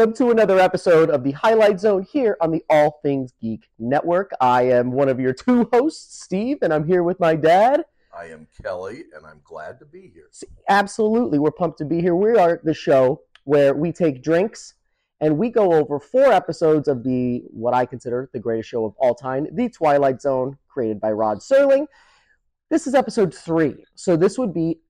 welcome to another episode of the Highlight Zone here on the All Things Geek Network. I am one of your two hosts, Steve, and I'm here with my dad. I am Kelly, and I'm glad to be here. Absolutely, we're pumped to be here. We are the show where we take drinks and we go over four episodes of the what I consider the greatest show of all time, The Twilight Zone, created by Rod Serling. This is episode three, so this would be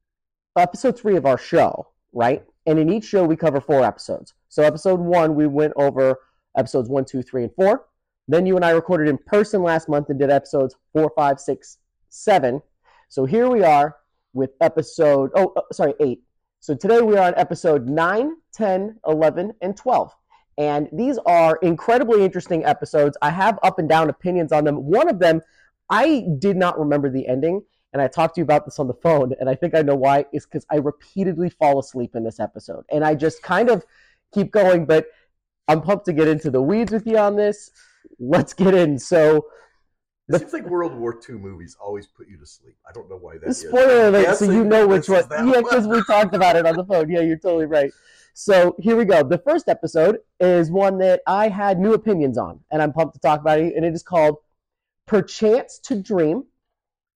episode three of our show, right? And in each show, we cover four episodes. So, episode one, we went over episodes one, two, three, and four. Then you and I recorded in person last month and did episodes four, five, six, seven. So, here we are with episode, oh, uh, sorry, eight. So, today we are on episode 9, 10, 11, and 12. And these are incredibly interesting episodes. I have up and down opinions on them. One of them, I did not remember the ending and I talked to you about this on the phone, and I think I know why, is because I repeatedly fall asleep in this episode. And I just kind of keep going, but I'm pumped to get into the weeds with you on this. Let's get in. So, it seems like World War II movies always put you to sleep. I don't know why that Spoiler alert, so you know which one. Yeah, because we talked about it on the phone. Yeah, you're totally right. So here we go. The first episode is one that I had new opinions on, and I'm pumped to talk about it. And it is called Perchance to Dream.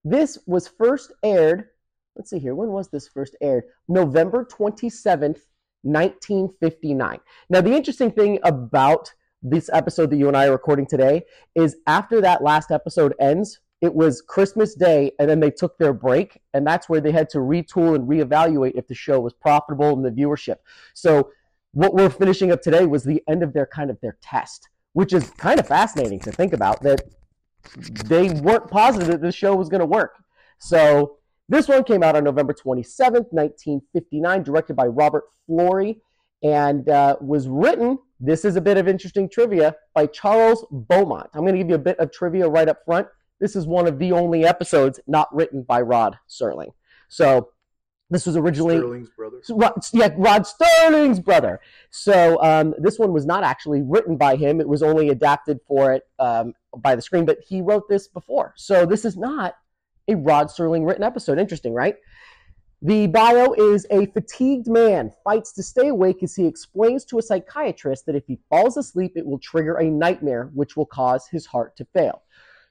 This was first aired, let's see here, when was this first aired? November 27th, 1959. Now, the interesting thing about this episode that you and I are recording today is after that last episode ends, it was Christmas Day, and then they took their break, and that's where they had to retool and reevaluate if the show was profitable and the viewership. So, what we're finishing up today was the end of their kind of their test, which is kind of fascinating to think about. That they weren't positive that this show was going to work. So this one came out on November 27th, 1959, directed by Robert Florey, and uh, was written. This is a bit of interesting trivia by Charles Beaumont. I'm going to give you a bit of trivia right up front. This is one of the only episodes not written by Rod Serling. So this was originally Sterling's brother. Rod, yeah, Rod Sterling's brother. So um, this one was not actually written by him. It was only adapted for it um, by the screen, but he wrote this before. So this is not a Rod Sterling written episode. Interesting, right? The bio is a fatigued man fights to stay awake as he explains to a psychiatrist that if he falls asleep, it will trigger a nightmare which will cause his heart to fail.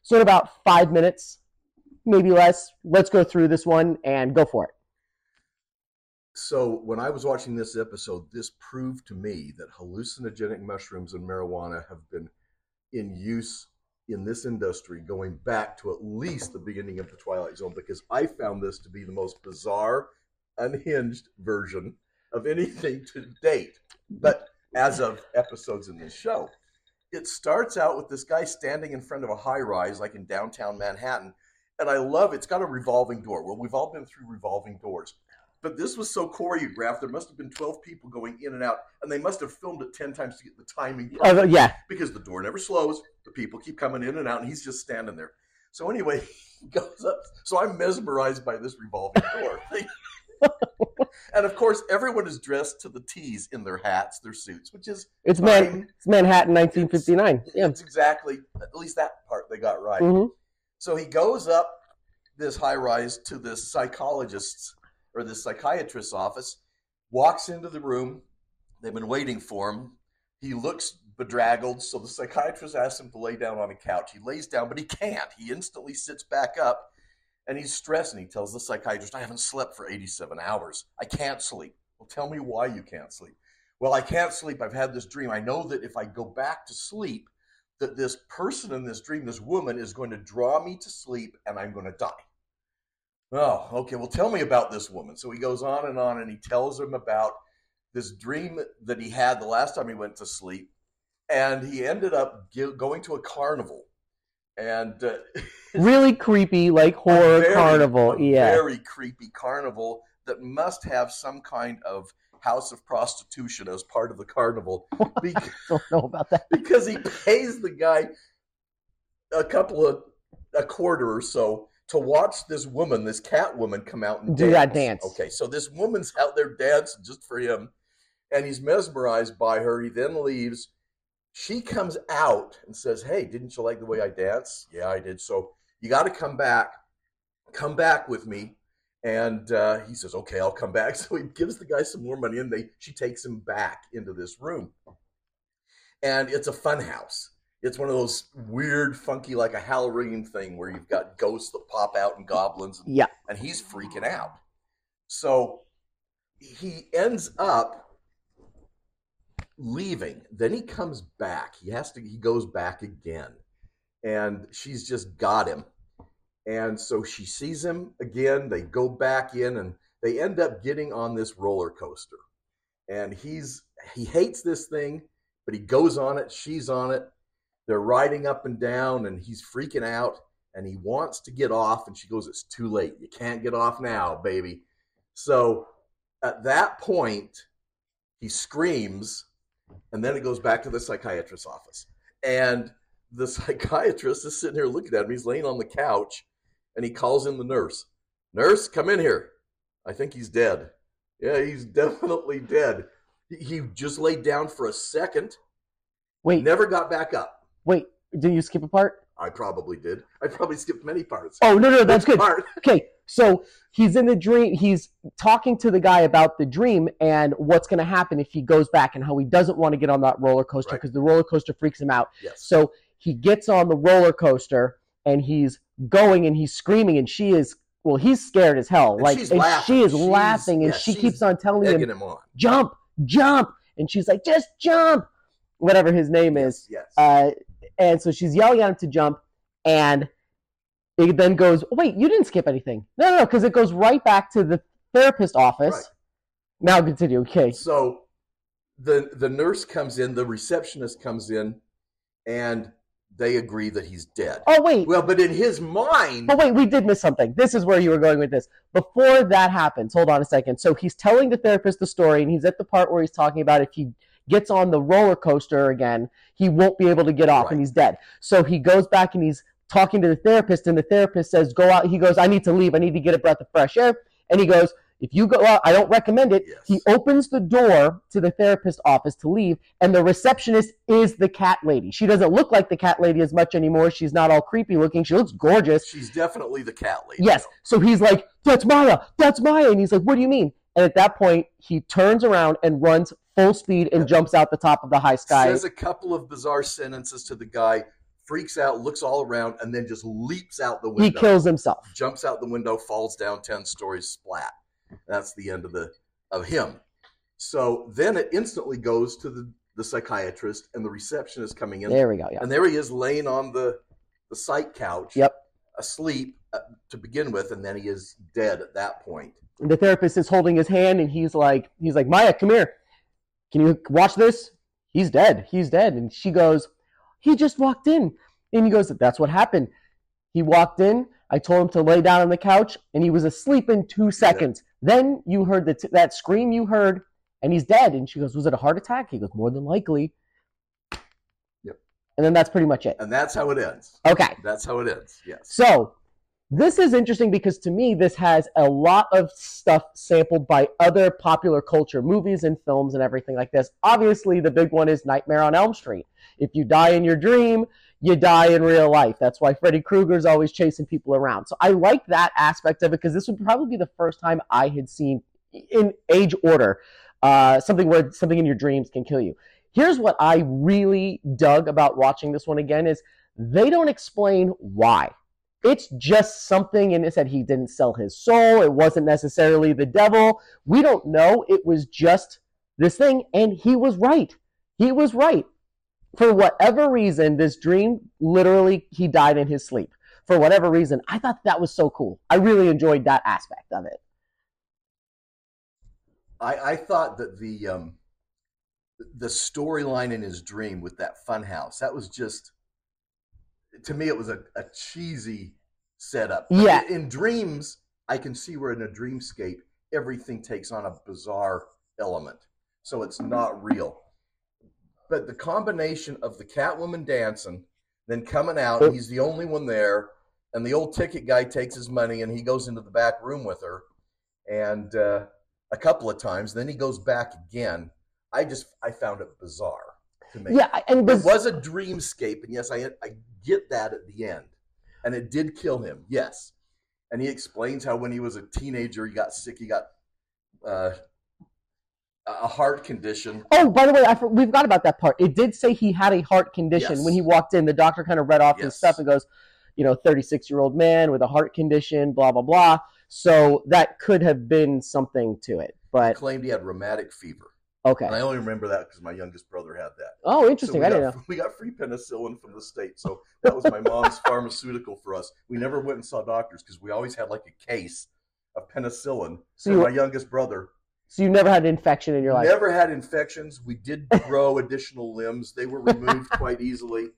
So, in about five minutes, maybe less, let's go through this one and go for it. So, when I was watching this episode, this proved to me that hallucinogenic mushrooms and marijuana have been in use in this industry going back to at least the beginning of the Twilight Zone because I found this to be the most bizarre, unhinged version of anything to date. But as of episodes in this show, it starts out with this guy standing in front of a high rise, like in downtown Manhattan. And I love it's got a revolving door. Well, we've all been through revolving doors. But this was so choreographed. There must have been 12 people going in and out, and they must have filmed it 10 times to get the timing. Oh, yeah. Because the door never slows. The people keep coming in and out, and he's just standing there. So anyway, he goes up. So I'm mesmerized by this revolving door thing. and of course, everyone is dressed to the T's in their hats, their suits, which is it's man, it's Manhattan, 1959. It's, yeah, it's exactly at least that part they got right. Mm-hmm. So he goes up this high rise to this psychologist's or the psychiatrist's office, walks into the room. They've been waiting for him. He looks bedraggled, so the psychiatrist asks him to lay down on a couch. He lays down, but he can't. He instantly sits back up and he's stressed and he tells the psychiatrist, I haven't slept for 87 hours. I can't sleep. Well, tell me why you can't sleep. Well, I can't sleep. I've had this dream. I know that if I go back to sleep, that this person in this dream, this woman, is going to draw me to sleep and I'm going to die. Oh, okay. Well, tell me about this woman. So he goes on and on and he tells him about this dream that he had the last time he went to sleep. And he ended up going to a carnival. And uh, really creepy, like horror very, carnival. yeah. Very creepy carnival that must have some kind of house of prostitution as part of the carnival. Because, I don't know about that. Because he pays the guy a couple of a quarter or so to watch this woman, this cat woman, come out and do dance. that dance. Okay, so this woman's out there dancing just for him, and he's mesmerized by her. He then leaves. She comes out and says, "Hey, didn't you like the way I dance? Yeah, I did. So you got to come back. Come back with me." And uh, he says, "Okay, I'll come back." So he gives the guy some more money, and they she takes him back into this room. and it's a fun house. It's one of those weird, funky, like a Halloween thing where you've got ghosts that pop out and goblins. And, Yeah. and he's freaking out. So he ends up leaving. Then he comes back. He has to. He goes back again, and she's just got him. And so she sees him again. They go back in, and they end up getting on this roller coaster. And he's he hates this thing, but he goes on it. She's on it. They're riding up and down, and he's freaking out. And he wants to get off, and she goes, "It's too late. You can't get off now, baby." So at that point, he screams, and then it goes back to the psychiatrist's office. And the psychiatrist is sitting here looking at him. He's laying on the couch, and he calls in the nurse. Nurse, come in here. I think he's dead. Yeah, he's definitely dead. He- just laid down for a second, Wait, never got back up. Wait. Did you skip a part? I probably did. I probably skipped many parts. Oh no, no, that's good. Part? Okay, so he's in the dream. He's talking to the guy about the dream and what's going to happen if he goes back and how he doesn't want to get on that roller coaster Right. because the roller coaster freaks him out. Yes. So he gets on the roller coaster and he's going and he's screaming and she is well, he's scared as hell. And like she's and she is She's- laughing and yeah, she keeps on telling him, him on. "Jump, jump," and she's like, "Just jump," whatever his name is. Yes. Uh, and so she's yelling at him to jump, and it then goes, oh, wait, you didn't skip anything. No, no, no, because it goes right back to the therapist office. Right. Now continue. Okay. So the the nurse comes in, the receptionist comes in, and they agree that he's dead. Oh, wait. Well, but in his mind, But wait, we did miss something. This is where you were going with this. Before that happens, hold on a second. So he's telling the therapist the story, and he's at the part where he's talking about if he gets on the roller coaster again, he won't be able to get off Right. and he's dead. So he goes back and he's talking to the therapist, and the therapist says, Go out. He goes, I need to leave. I need to get a breath of fresh air. And he goes, If you go out, I don't recommend it. Yes. He opens the door to the therapist office to leave, and the receptionist is the cat lady. She doesn't look like the cat lady as much anymore. She's not all creepy looking. She looks gorgeous. she's definitely the cat lady. Yes. So he's like, That's Maya. That's Maya. And he's like, What do you mean? And at that point, he turns around and runs full speed and jumps out the top of the high sky. Says a couple of bizarre sentences to the guy, freaks out, looks all around, and then just leaps out the window. He kills himself. jumps out the window, falls down ten stories, splat. That's the end of the of him. So then it instantly goes to the the psychiatrist and the receptionist coming in, There we go. Yeah. and there he is laying on the the psych couch, Yep. asleep uh, to begin with, and then he is dead at that point. And the therapist is holding his hand and he's like, he's like, Maya, come here. Can you watch this? He's dead. He's dead. And she goes, he just walked in. And he goes, that's what happened. He walked in. I told him to lay down on the couch and he was asleep in two seconds. Then you heard the t- that scream you heard and he's dead. And she goes, was it a heart attack? He goes, more than likely. Yep. And then that's pretty much it. And that's how it ends. Okay. That's how it ends. Yes. So this is interesting because to me, this has a lot of stuff sampled by other popular culture movies and films and everything like this. Obviously, the big one is Nightmare on Elm Street. If you die in your dream, you die in real life. That's why Freddy Krueger's always chasing people around. So I like that aspect of it because this would probably be the first time I had seen in age order uh, something where something in your dreams can kill you. Here's what I really dug about watching this one again is they don't explain why it's just something and it said he didn't sell his soul. It wasn't necessarily the devil. We don't know. It was just this thing and he was right. He was right. For whatever reason this dream literally he died in his sleep. For whatever reason i thought that was so cool. I really enjoyed that aspect of it. I, I thought that the um, the storyline in his dream with that funhouse that was just to me it was a, a cheesy setup. Yeah. In, in dreams, I can see where in a dreamscape everything takes on a bizarre element, so it's not real. But the combination of the Catwoman dancing, then coming out, and he's the only one there, and the old ticket guy takes his money and he goes into the back room with her, and uh, a couple of times, then he goes back again. I just I found it bizarre to me. yeah and It was a dreamscape, and yes, I I get that at the end, and it did kill him. Yes, and he explains how when he was a teenager, he got sick. He got uh, a heart condition. Oh, by the way, I, we forgot about that part. It did say he had a heart condition Yes. when he walked in. The doctor kind of read off his stuff and goes, you know, 36 year old man with a heart condition, blah, blah, blah. So that could have been something to it. But Claimed he had rheumatic fever, okay. and I only remember that because my youngest brother had that. Oh, interesting. we I didn't got, know. we got free penicillin from the state, so that was my mom's pharmaceutical for us. We never went and saw doctors because we always had like a case of penicillin So you, my youngest brother. so you never had an infection in your life? Never had infections. We did grow additional limbs. They were removed quite easily.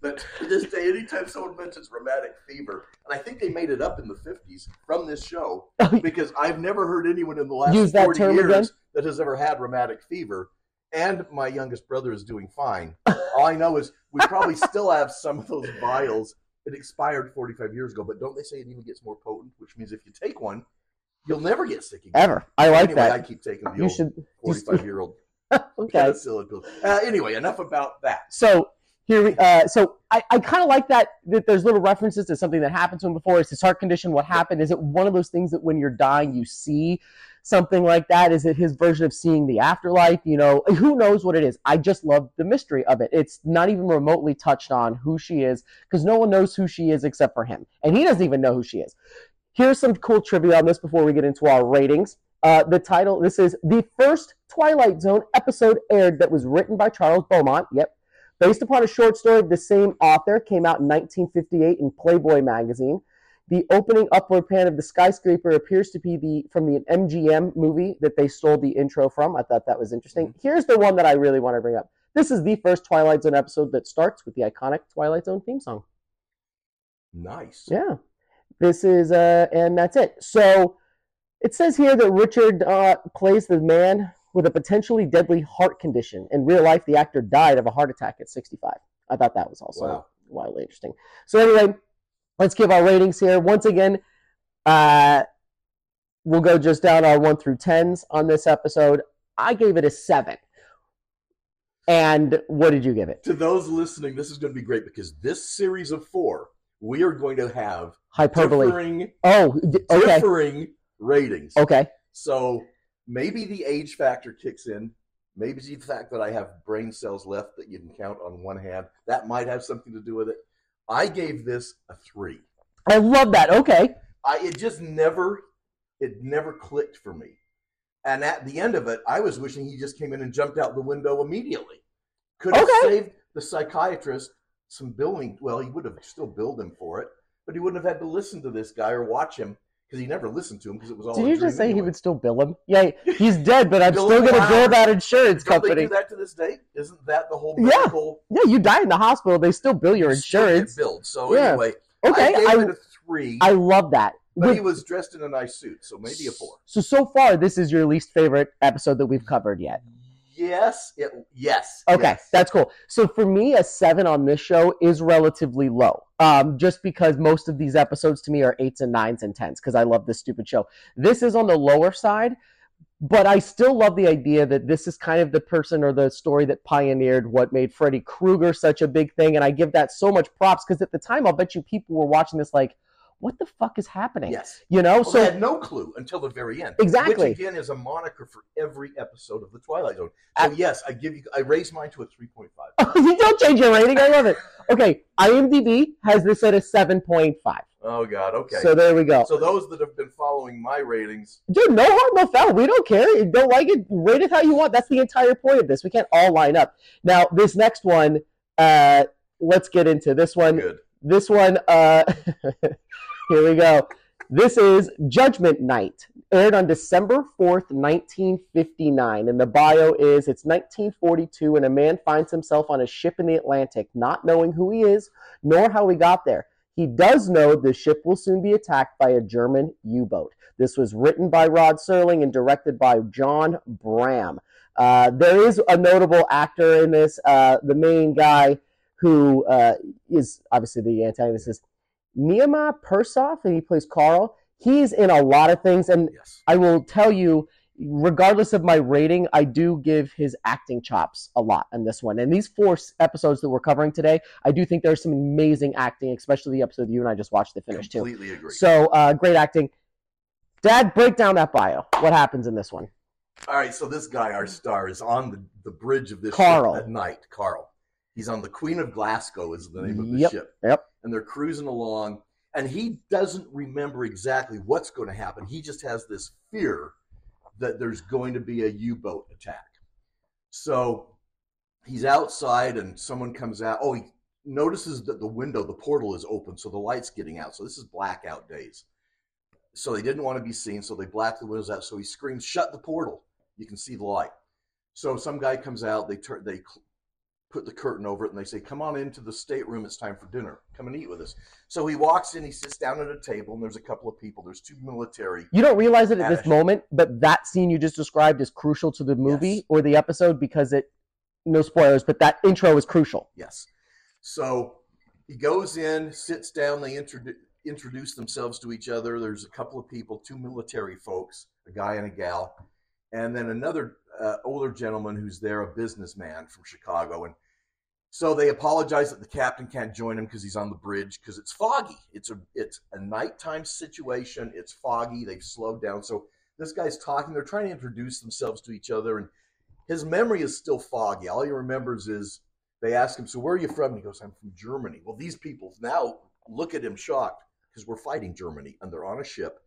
But to this day, anytime someone mentions rheumatic fever, and I think they made it up in the 50s from this show, because I've never heard anyone in the last Use that 40 term years again? that has ever had rheumatic fever. And my youngest brother is doing fine. All I know is we probably still have some of those vials. It expired 45 years ago, but don't they say it even gets more potent? Which means if you take one, you'll never get sick again. Ever. I like anyway, I keep taking the You old should. 45 year old Okay. Uh, anyway, enough about that. So here we uh so I, I kind of like that that there's little references to something that happened to him before. It's his heart condition. What happened? Is it one of those things that when you're dying you see something like that? Is it his version of seeing the afterlife? You know, who knows what it is. I just love the mystery of it. It's not even remotely touched on who she is because no one knows who she is except for him, and he doesn't even know who she is. Here's some cool trivia on this before we get into our ratings. Uh, the title this is the first Twilight Zone episode aired that was written by Charles Beaumont. Yep. Based upon a short story of the same author, came out in 1958 in Playboy magazine. The opening upward pan of the skyscraper appears to be the from the MGM movie that they stole the intro from. I thought that was interesting. Here's the one that I really want to bring up. This is the first Twilight Zone episode that starts with the iconic Twilight Zone theme song. Nice. Yeah. This is, uh, and that's it. So it says here that Richard uh, plays the man with a potentially deadly heart condition. In real life, the actor died of a heart attack at 65. I thought that was also Wow. wildly interesting. So, anyway, let's give our ratings here. Once again, uh, we'll go just down our 1 through 10s on this episode. I gave it a 7. And what did you give it? To those listening, this is going to be great because this series of four, we are going to have Hyperbole. differing, Oh, okay. differing ratings. Okay. So maybe the age factor kicks in. Maybe the fact that I have brain cells left that you can count on one hand. That might have something to do with it. I gave this a three. I love that. Okay. I it just never it never clicked for me. And at the end of it, I was wishing he just came in and jumped out the window immediately. Could have Okay. saved the psychiatrist some billing. Well, he would have still billed him for it, but he wouldn't have had to listen to this guy or watch him because he never listened to him because it was all. Did you just say he would still bill him? Yeah, he's dead, but I'm still going to bill that insurance Don't they company. do that to this day? Isn't that the whole Yeah. medical? Yeah, you die in the hospital, they still bill your You still get insurance. billed. So Yeah. anyway, Okay, I gave I, it a three, I love that. but he was dressed in a nice suit, so maybe a four. So so far, this is your least favorite episode that we've covered yet. Yes, it, yes. Okay, yes. that's cool. So for me, a seven on this show is relatively low, um, just because most of these episodes to me are eights and nines and tens because I love this stupid show. This is on the lower side, but I still love the idea that this is kind of the person or the story that pioneered what made Freddy Krueger such a big thing, and I give that so much props because at the time, I'll bet you people were watching this like, what the fuck is happening? Yes. You know, Well, so they had no clue until the very end. Exactly. Which again is a moniker for every episode of the Twilight Zone. So I- yes, I give you. I raise mine to a three point five. you don't change your rating. I love it. Okay, IMDb has this at a seven point five. Oh God. Okay. So there we go. So those that have been following my ratings, Dude, no harm, no foul. We don't care. You don't like it, rate it how you want. That's the entire point of this. We can't all line up. Now, this next one, uh, let's get into this one. good. This one, uh, here we go. This is Judgment Night, aired on December 4th, 1959. And the bio is it's 1942, and a man finds himself on a ship in the Atlantic, not knowing who he is nor how he got there. He does know the ship will soon be attacked by a German U boat. This was written by Rod Serling and directed by John Brahm. Uh, there is a notable actor in this. Uh, the main guy who uh, is obviously the antagonist is Persoff, and he plays Carl. He's in a lot of things, and Yes. I will tell you, regardless of my rating, I do give his acting chops a lot in this one. And these four episodes that we're covering today, I do think there's some amazing acting, especially the episode you and I just watched the finish too. Completely agree. So uh, great acting. Dad, break down that bio. What happens in this one? All right, so this guy, our star, is on the, the bridge of this Carl. ship at night. Carl. He's on the Queen of Glasgow is the name of the Yep, ship. yep. And they're cruising along, and he doesn't remember exactly what's going to happen. He just has this fear that there's going to be a U-boat attack. So he's outside, and someone comes out. Oh, he notices that the window, the portal is open, so the light's getting out. So this is blackout days. So they didn't want to be seen, so they black the windows out. So he screams, "Shut the portal! You can see the light." So some guy comes out. They turn. They put the curtain over it, and they say, "Come on into the stateroom. It's time for dinner. Come and eat with us." So he walks in. He sits down at a table, and there's a couple of people. There's two military. You don't realize it at this moment, but that scene you just described is crucial to the movie Yes. or the episode because it. No spoilers, but that intro is crucial. Yes. So he goes in, sits down. They introdu- introduce themselves to each other. There's a couple of people, two military folks, a guy and a gal, and then another uh, older gentleman who's there, a businessman from Chicago. And so they apologize that the captain can't join him because he's on the bridge because it's foggy. It's a it's a nighttime situation. It's foggy. They've slowed down. So this guy's talking. They're trying to introduce themselves to each other, and his memory is still foggy. All he remembers is they ask him, "So where are you from?" And he goes, "I'm from Germany." Well, these people now look at him shocked because we're fighting Germany, and they're on a ship.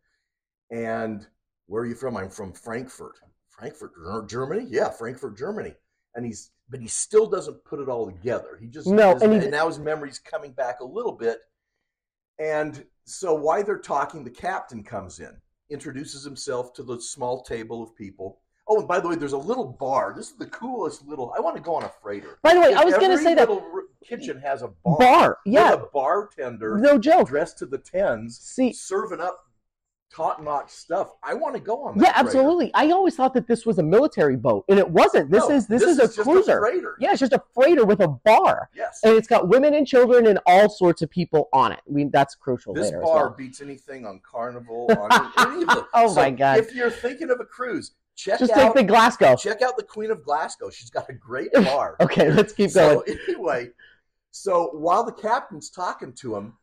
And where are you from? I'm from Frankfurt. Frankfurt, Germany? Yeah, Frankfurt, Germany. And he's, but he still doesn't put it all together. He just No, his- and he's- now his memory's coming back a little bit. And so while they're talking, the captain comes in, introduces himself to the small table of people. Oh, and by the way, there's a little bar. This is the coolest little. I want to go on a freighter. By the way, I was going to say that little kitchen has a bar. bar. With Yeah, a bartender no joke. dressed to the tens, See, serving up top notch stuff. I want to go on that. yeah, freighter. absolutely. I always thought that this was a military boat, and it wasn't. This No, is this, is a just cruiser. freighter. yeah, it's just a freighter with a bar, Yes. and it's got women and children and all sorts of people on it. I mean, that's crucial This bar well. beats anything on Carnival. On any of them. Oh So my God. If you're thinking of a cruise, check Just take the Glasgow. check out the Queen of Glasgow. She's got a great bar. Okay, let's keep going. So anyway, so while the captain's talking to him,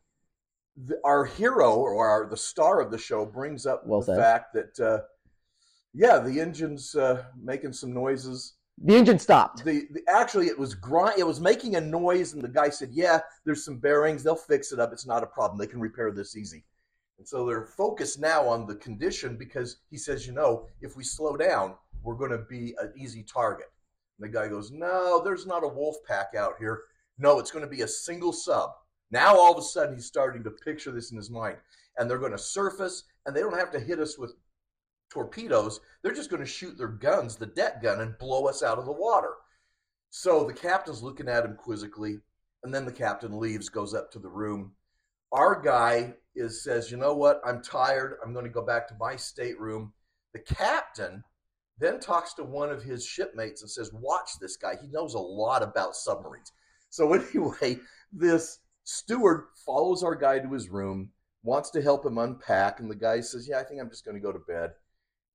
the, our hero or our, the star of the show brings up Well the said. fact that uh, yeah, the engine's uh, making some noises. The engine stopped. The, the actually it was grind. It was making a noise, and the guy said, "Yeah, there's some bearings. They'll fix it up. It's not a problem. They can repair this easy." And so they're focused now on the condition because he says, "You know, if we slow down, we're going to be an easy target." And the guy goes, "No, there's not a wolf pack out here. No, it's going to be a single sub." Now all of a sudden he's starting to picture this in his mind, and they're going to surface, and they don't have to hit us with torpedoes. They're just going to shoot their guns, the deck gun, and blow us out of the water. So the captain's looking at him quizzically, and then the captain leaves, goes up to the room. Our guy is says, "You know what? I'm tired. I'm going to go back to my stateroom." The captain then talks to one of his shipmates and says, "Watch this guy. He knows a lot about submarines." So anyway, this steward follows our guy to his room, wants to help him unpack, and the guy says, "Yeah, I think I'm just going to go to bed."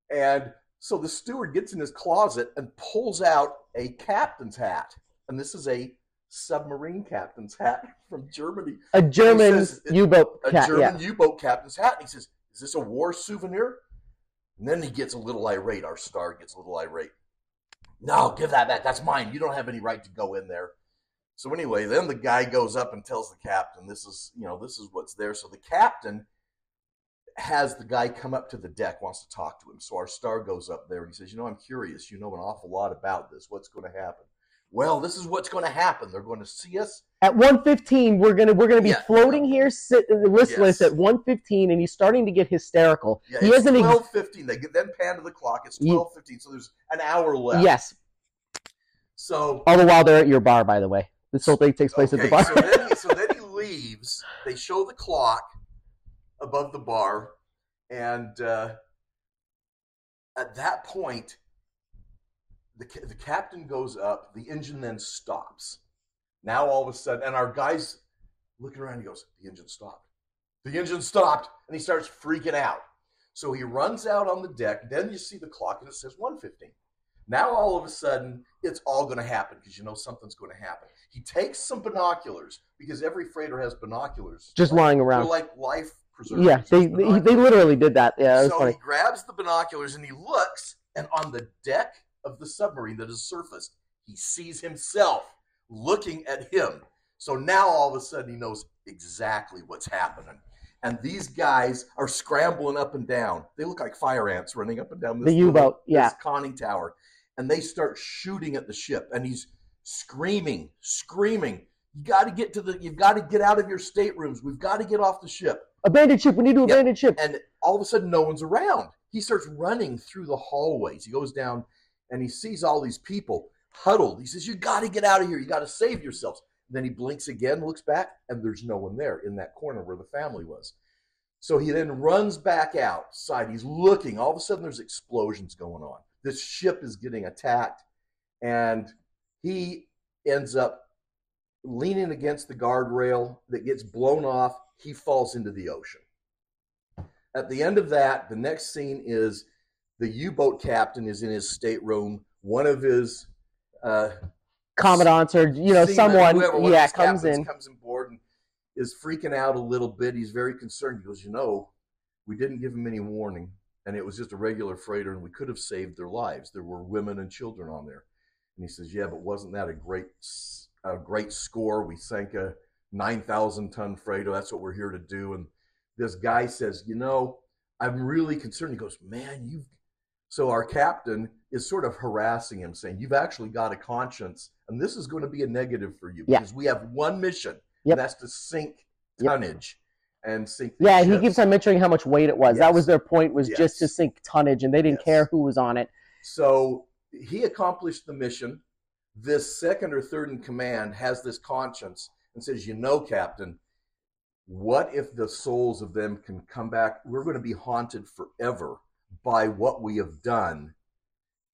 And so the steward gets in his closet and pulls out a captain's hat. And this is a submarine captain's hat from Germany. A German says U-boat A cat. German Yeah. U-boat captain's hat. And he says, Is this a war souvenir? And then he gets a little irate. Our star gets a little irate. No, give that back. That's mine. You don't have any right to go in there. So anyway, then the guy goes up and tells the captain, "This is, you know, this is what's there." So the captain has the guy come up to the deck, wants to talk to him. So our star goes up there and he says, "You know, I'm curious. You know an awful lot about this. What's going to happen?" Well, this is what's going to happen. They're going to see us. At 115, we're gonna we're gonna be Yeah. floating here, sit, uh, listless Yes. at 115, and he's starting to get hysterical. Yeah, he it's twelve fifteen. They get then pan to the clock. It's twelve fifteen. So there's an hour left. yes. So All the while they're at your bar, by the way. This whole thing takes place okay, at the bar. so then he, so then he leaves. They show the clock above the bar, and uh, at that point, the the captain goes up. The engine then stops. Now all of a sudden, and our guys looking around. He goes, "The engine stopped. The engine stopped," and he starts freaking out. So he runs out on the deck. Then you see the clock, and it says 115. Now all of a sudden, it's all going to happen because you know something's going to happen. He takes some binoculars because every freighter has binoculars. Just Like- lying They're around. like life preservers. Yeah, they, they they literally did that. Yeah, that so funny. he grabs the binoculars and he looks, And on the deck of the submarine that has surfaced, he sees himself looking at him. So now all of a sudden he knows exactly what's happening. And these guys are scrambling up and down. They look like fire ants running up and down this the U-boat, yeah, this conning tower, and they start shooting at the ship. And he's screaming, screaming. You got to get to the. You've got to get out of your staterooms. We've got to get off the ship. Abandoned ship. We need to Yep. abandon ship. And all of a sudden, no one's around. He starts running through the hallways. He goes down and he sees all these people huddled. He says, You got to get out of here. You got to save yourselves. Then he blinks again, looks back, and there's no one there in that corner where the family was. So he then runs back outside. He's looking. All of a sudden, there's explosions going on. This ship is getting attacked, and he ends up leaning against the guardrail that gets blown off. He falls into the ocean. At the end of that, the next scene is the U boat captain is in his stateroom. One of his uh, Commandants or you know someone, whoever, yeah, comes in. comes on board and is freaking out a little bit. He's very concerned. He goes, "You know, we didn't give him any warning, and it was just a regular freighter, and we could have saved their lives. There were women and children on there." And he says, "Yeah, but wasn't that a great, a great score? We sank a nine thousand ton freighter. That's what we're here to do." And this guy says, "You know, I'm really concerned." He goes, "Man, you." So our captain is sort of harassing him, saying, "You've actually got a conscience, and this is going to be a negative for you Yeah. because we have one mission, Yep. and that's to sink Yep. tonnage and sink." Yeah, he keeps on mentioning how much weight it was. That was their point, was just to sink tonnage, and they didn't Yes. care who was on it. So he accomplished the mission. This second or third in command has this conscience and says, You know, Captain, what if the souls of them can come back? We're going to be haunted forever by what we have done.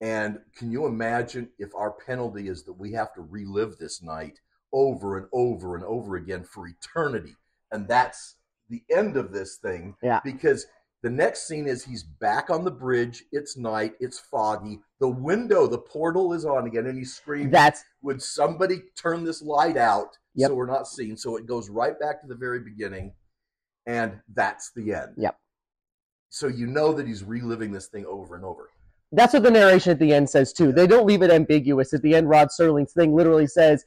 And can you imagine if our penalty is that we have to relive this night over and over and over again for eternity? And that's the end of this thing. Yeah. Because the next scene is he's back on the bridge. It's night. It's foggy. The window, the portal is on again, and he screams, That's Would somebody turn this light out Yep. so we're not seen? So it goes right back to the very beginning, and that's the end. Yep. So you know that he's reliving this thing over and over. that's what the narration at the end says too. They don't leave it ambiguous. At the end, Rod Serling's thing literally says,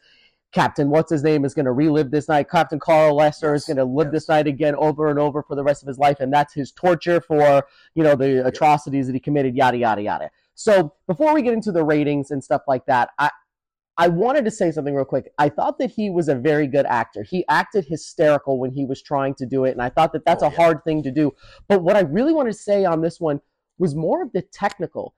"Captain, what's his name, is going to relive this night. Captain Carl Lester is going to live yes. this night again over and over for the rest of his life, and that's his torture for you know the atrocities that he committed. Yada yada yada." So before we get into the ratings and stuff like that, I. I wanted to say something real quick. I thought that he was a very good actor. He acted hysterical when he was trying to do it, and I thought that that's Oh, a yeah. hard thing to do. But what I really wanted to say on this one was more of the technical.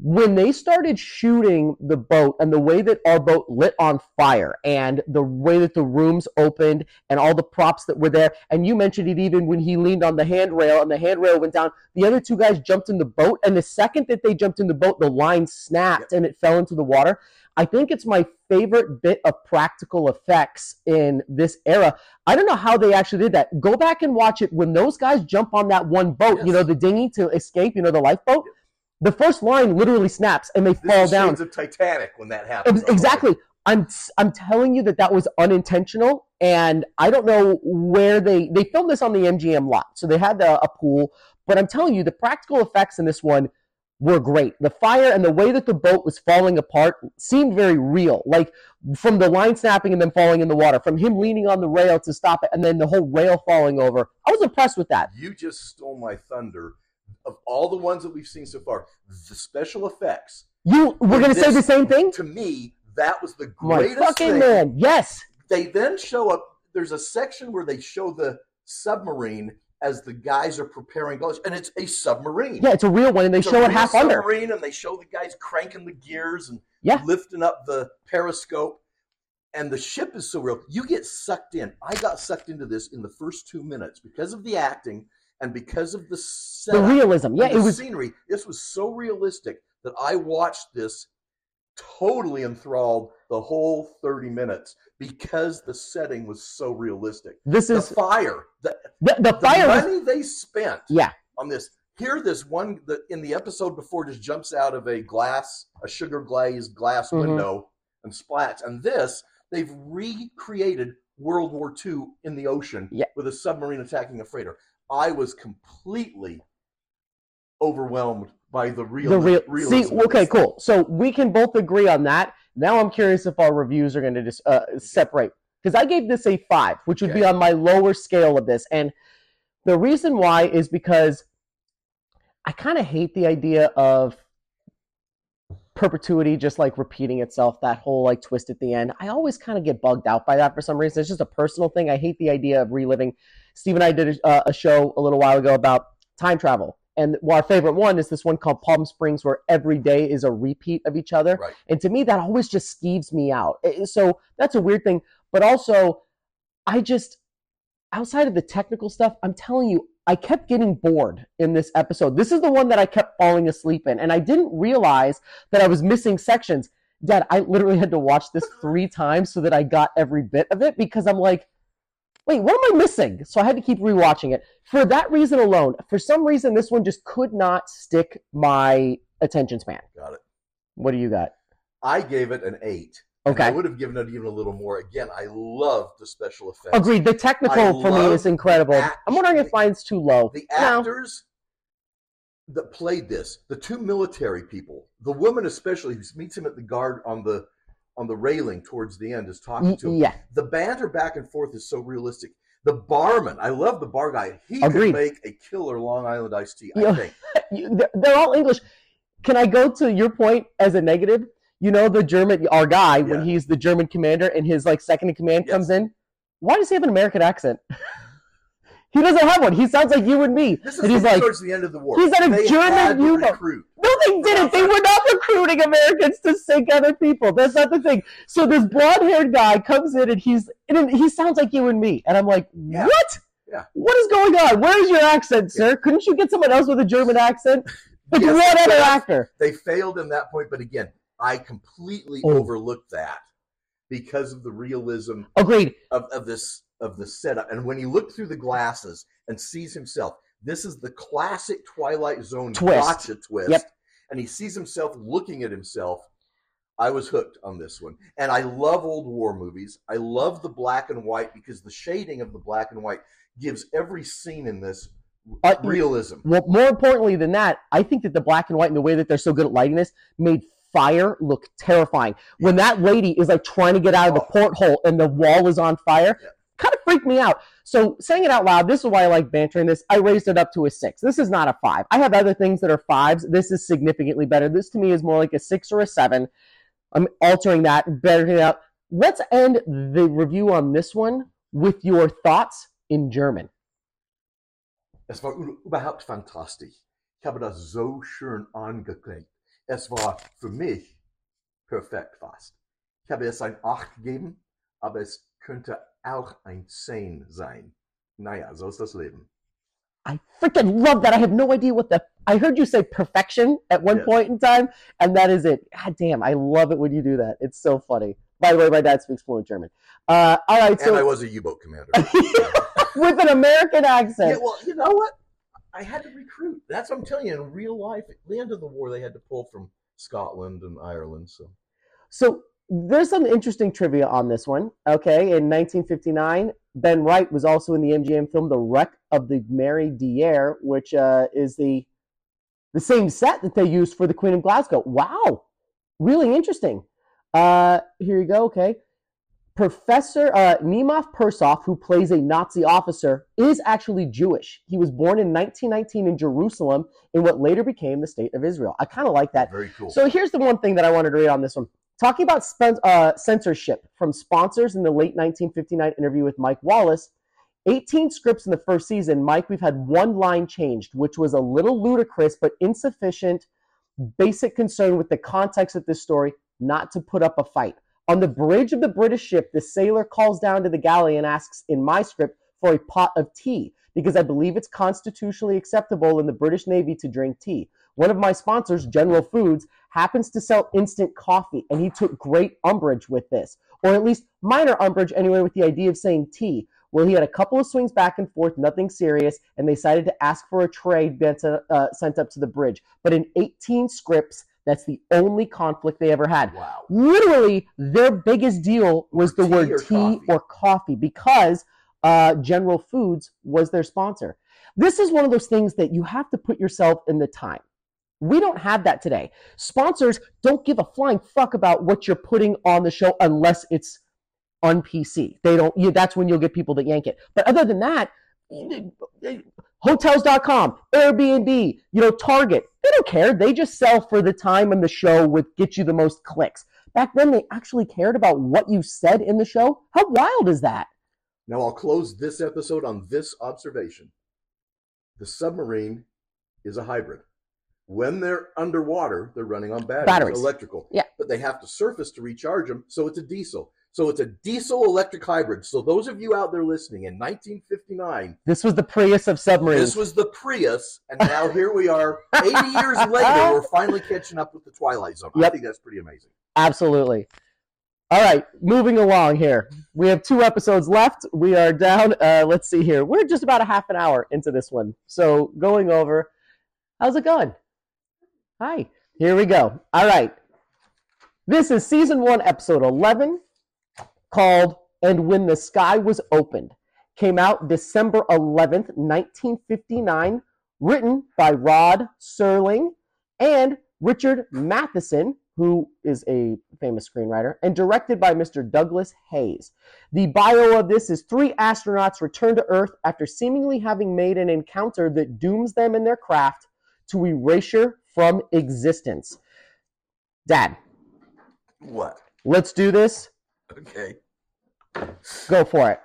When they started shooting the boat and the way that our boat lit on fire and the way that the rooms opened and all the props that were there, and you mentioned it even when he leaned on the handrail and the handrail went down, the other two guys jumped in the boat, and the second that they jumped in the boat, the line snapped and it fell into the water. I think it's my favorite bit of practical effects in this era. I don't know how they actually did that. Go back and watch it when those guys jump on that one boat, you know, the dinghy to escape, you know, the lifeboat. The first line literally snaps and they This fall down. Shades of Titanic when that happens. Exactly. I'm I'm telling you that that was unintentional, and I don't know where they they filmed this on the MGM lot, so they had the, a pool. But I'm telling you, the practical effects in this one were great. The fire and the way that the boat was falling apart seemed very real. Like from the line snapping and then falling in the water, from him leaning on the rail to stop it, and then the whole rail falling over. I was impressed with that. You just stole my thunder. Of all the ones that we've seen so far, the special effects. You were going to say the same thing? To me, that was the greatest My fucking thing. man. Yes. They then show up. There's a section where they show the submarine as the guys are preparing goals, and it's a submarine. Yeah, it's a real one, and they It's show it half under. submarine, and they show the guys cranking the gears and Yeah. lifting up the periscope. And the ship is so real. You get sucked in. I got sucked into this in the first two minutes because of the acting and because of the The realism. Yeah, it was scenery. This was so realistic that I watched this totally enthralled the whole 30 minutes because the setting was so realistic. this The is fire, the, the, the the fire was money they spent Yeah. on this. Here, this one that in the episode before just jumps out of a glass, a sugar glazed glass Mhm. window and splats. And this, they've recreated World War II in the ocean Yeah. with a submarine attacking a freighter. I was completely overwhelmed by the real. the real realism see okay cool. so we can both agree on that. Now i'm curious if our reviews are going to just uh, separate. Because i gave this a five which would be on my lower scale of this. And the reason why is because i kind of hate the idea of perpetuity just like repeating itself that whole like twist at the end. I always kind of get bugged out by that for some reason. It's just a personal thing. I hate the idea of reliving. Steve and i did a, uh, a show a little while ago about time travel. And our favorite one is this one called palm springs where every day is a repeat of each other. Right. and to me that always just skeeves me out. So that's a weird thing. But also i just outside of the technical stuff i'm telling you i kept getting bored in this episode. This is the one that i kept falling asleep in and i didn't realize that i was missing sections. Dad i literally had to watch this three times so that i got every bit of it because i'm like wait what am i missing? So i had to keep rewatching it. For that reason alone for some reason this one just could not stick my attention span. Got it. what do you got? I gave it an eight. Okay I would have given it even a little more. Again, I love the special effects. Agreed. The technical for me is incredible. I'm wondering if mine's too low. The No. actors that played this, the two military people, the woman especially who meets him at the guard on the on the railing towards the end is talking to him. yeah, The banter back and forth is so realistic. The barman, I love the bar guy. He Agreed. could make a killer Long Island iced tea. I think. You- they're all English. Can I go to your point as a negative? You know the German, our guy when he's the German commander and his like second in command Yes. comes in. Why does he have an American accent? he doesn't have one. He sounds like you and me. This is and he's like, towards the end of the war. he's at a they German U-boat. recruit. No, they didn't. They were not recruiting Americans to sink other people. That's not the thing. So this blonde-haired guy comes in and he's and he sounds like you and me, and I'm like, Yeah. what? Yeah. What is going on? Where is your accent, sir? Couldn't you get someone else with a German accent? Like Yes, one other actor. They failed in that point, but again, I completely Oh. overlooked that because of the realism Agreed. of, of this of the setup. And when he looked through the glasses and sees himself, this is the classic Twilight Zone Twist. gotcha twist. Yep. And he sees himself looking at himself. I was hooked on this one. And I love old war movies. I love the black and white because the shading of the black and white gives every scene in this Uh, realism. Well, more importantly than that, I think that the black and white and the way that they're so good at lighting this made fire look terrifying. When that lady is like trying to get out of the Oh. porthole and the wall is on fire, Yeah. kind of freaked me out. So saying it out loud, this is why I like bantering this. I raised it up to a six. This is not a five. I have other things that are fives. This is significantly better. This to me is more like a six or a seven. I'm altering that, bettering it out. Let's end the review on this one with your thoughts in German. Es war überhaupt fantastisch. Ich habe das so schön angeklickt. Es war für mich perfekt fast. Ich habe es ein 8 gegeben, aber es könnte auch ein 10 sein. Naja, so ist das Leben. I freaking love that. I have no idea what the. I heard you say perfection at one Yes. point in time, and that is it. God damn, I love it when you do that. It's so funny. By the way, my dad speaks fluent German. Uh, all right, and I was a U-boat commander. with an American accent. yeah, well, you know what? I had to recruit. That's what I'm telling you. In real life, at the end of the war, they had to pull from Scotland and Ireland. So So there's some interesting trivia on this one. Okay, in 1959, Ben Wright was also in the MGM film The Wreck of the Mary Deare, which uh, is the the same set that they used for the Queen of Glasgow. Wow, really interesting. Uh, here you go. Okay, Professor uh, Nemov Persoff, who plays a Nazi officer, is actually Jewish. He was born in 1919 in Jerusalem, in what later became the state of Israel. I kind of like that. very cool. So here's the one thing that I wanted to read on this one. Talking about uh, censorship from sponsors in the late 1959 interview with Mike Wallace, 18 scripts in the first season, Mike, we've had one line changed, which was a little ludicrous but insufficient basic concern with the context of this story not to put up a fight. On the bridge of the British ship, the sailor calls down to the galley and asks, in my script, for a pot of tea because I believe it's constitutionally acceptable in the British Navy to drink tea. One of my sponsors, General Foods, happens to sell instant coffee, and he took great umbrage with this, or at least minor umbrage anyway, with the idea of saying tea. Well, he had a couple of swings back and forth, nothing serious, and they decided to ask for a sent, uh, sent up to the bridge. But in 18 scripts, that's the only conflict they ever had. wow. Literally, their biggest deal was the Tea word or tea coffee? or coffee because uh, General Foods was their sponsor. This is one of those things that you have to put yourself in the time. We don't have that today. Sponsors don't give a flying fuck about what you're putting on the show unless it's on PC. They don't. You, that's when you'll get people that yank it. But other than that, hotels.com, Airbnb, you know, Target, they don't care. They just sell for the time and the show would get you the most clicks. Back then, they actually cared about what you said in the show. How wild is that? Now, I'll close this episode on this observation the submarine is a hybrid. When they're underwater, they're running on batteries, Batteries. electrical. Yeah. But they have to surface to recharge them, so it's a diesel. So it's a diesel electric hybrid. So those of you out there listening, in 1959, This was the Prius of submarines. this was the Prius, and now here we are, 80 years later, we're finally catching up with the Twilight Zone. I think that's pretty amazing. Absolutely. All right, moving along here. We have two episodes left. We are down. Uh, let's see here. We're just about a half an hour into this one. So going over. How's it going? Hi. Here we go. All right. This is season one, episode 11, called And When the Sky Was Opened. Came out December 11th, 1959. Written by Rod Serling and Richard Matheson, who is a famous screenwriter, and directed by Mr. Douglas Heyes. The bio of this is three astronauts return to Earth after seemingly having made an encounter that dooms them and their craft to erasure from existence. Dad, What? let's do this. Okay. Go for it.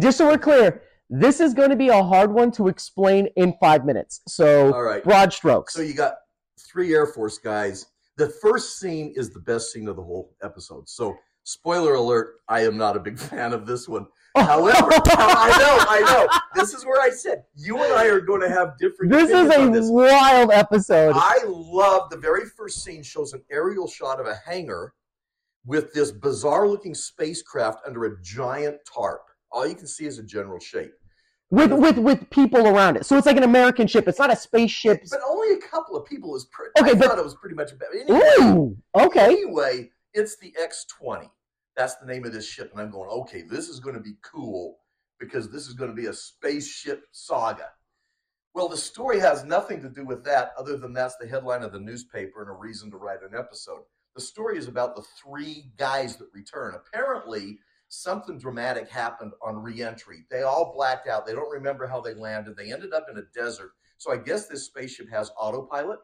Just so we're clear, this is going to be a hard one to explain in five minutes. So, All right. broad strokes. So you got three Air Force guys. The first scene is the best scene of the whole episode. So, spoiler alert, I am not a big fan of this one. Oh. However, I know, I know. This is where I said you and I are going to have different. this is a this. wild episode. I love the very first scene shows an aerial shot of a hangar with this bizarre looking spacecraft under a giant tarp. All you can see is a general shape. with with with people around it. So it's like an American ship. It's not a spaceship. But only a couple of people is pretty. Okay, I but- thought it was pretty much about. Anyway, Ooh, okay. Anyway, it's the X 20. That's the name of this ship. And I'm going, okay, this is going to be cool because this is going to be a spaceship saga. Well, the story has nothing to do with that other than that's the headline of the newspaper and a reason to write an episode. The story is about the three guys that return. Apparently, something dramatic happened on reentry. They all blacked out. They don't remember how they landed. They ended up in a desert. So I guess this spaceship has autopilot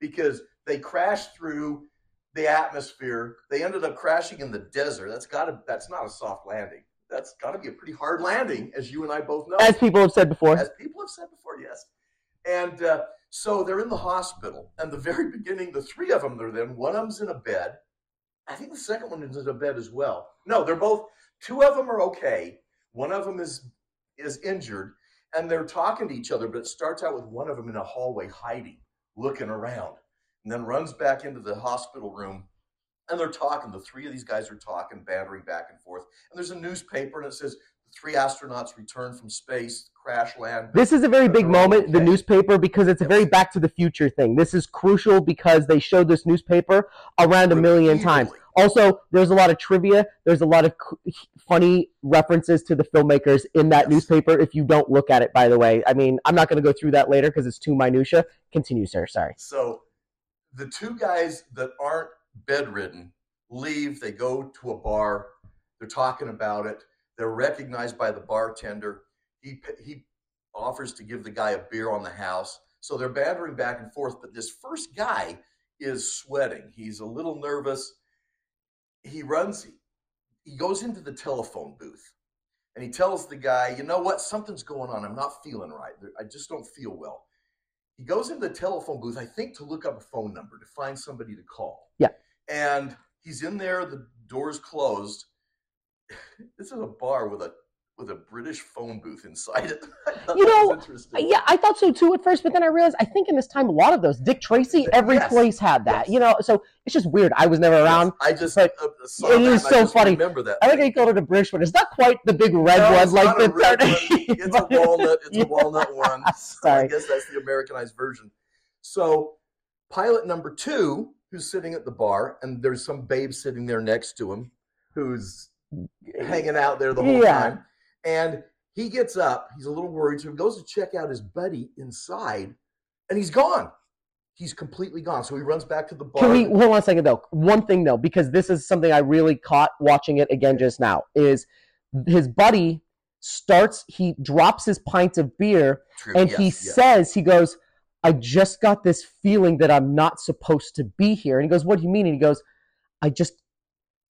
because they crashed through the atmosphere. They ended up crashing in the desert. That's got to that's not a soft landing. That's got to be a pretty hard landing, as you and I both know. As people have said before. As people have said before, yes. And uh, so they're in the hospital. And the very beginning, the three of them are then. One of them's in a bed. I think the second one is in a bed as well. No, they're both. Two of them are okay. One of them is is injured, and they're talking to each other. But it starts out with one of them in a hallway hiding, looking around, and then runs back into the hospital room. And they're talking. The three of these guys are talking, bantering back and forth. And there's a newspaper, and it says the three astronauts return from space, crash land. This is a very big moment, the newspaper, because it's a very Back to the Future thing. This is crucial because they showed this newspaper around a million times. Also, there's a lot of trivia. There's a lot of funny references to the filmmakers in that Yes. newspaper. If you don't look at it, by the way, I mean, I'm not going to go through that later because it's too minutia. Continue, sir. Sorry. So the two guys that aren't bedridden leave. They go to a bar. They're talking about it. They're recognized by the bartender. He he offers to give the guy a beer on the house. So they're bantering back and forth. But this first guy is sweating. He's a little nervous. He runs. He goes into the telephone booth. And he tells the guy, you know what? Something's going on. I'm not feeling right. I just don't feel well. He goes into the telephone booth, I think, to look up a phone number to find somebody to call. Yeah. And he's in there, the door's closed. This is a bar with a with a British phone booth inside it. You know. Yeah, I thought so too at first, but then I realized I think in this time a lot of those Dick Tracy, every Yes. place had that. Yes. You know, so it's just weird. I was never around. I just but uh, saw it that is so funny. Remember that? I like how you called it a British one. It's not quite the big red No, one like the red one. It's a walnut. It's Yeah. a walnut one. So I guess that's the Americanized version. So pilot number two, who's sitting at the bar, and there's some babe sitting there next to him, who's hanging out there the whole Yeah. time, and He gets up. He's a little worried, so he goes to check out his buddy inside, and he's gone. He's completely gone. So he runs back to the bar. Can we hold on a second though? One thing though, because this is something I really caught watching it again just now, is his buddy starts. He drops his pint of beer, True, and yes, he yes. says, he goes, "I just got this feeling that I'm not supposed to be here." And he goes, "What do you mean?" And he goes, "I just."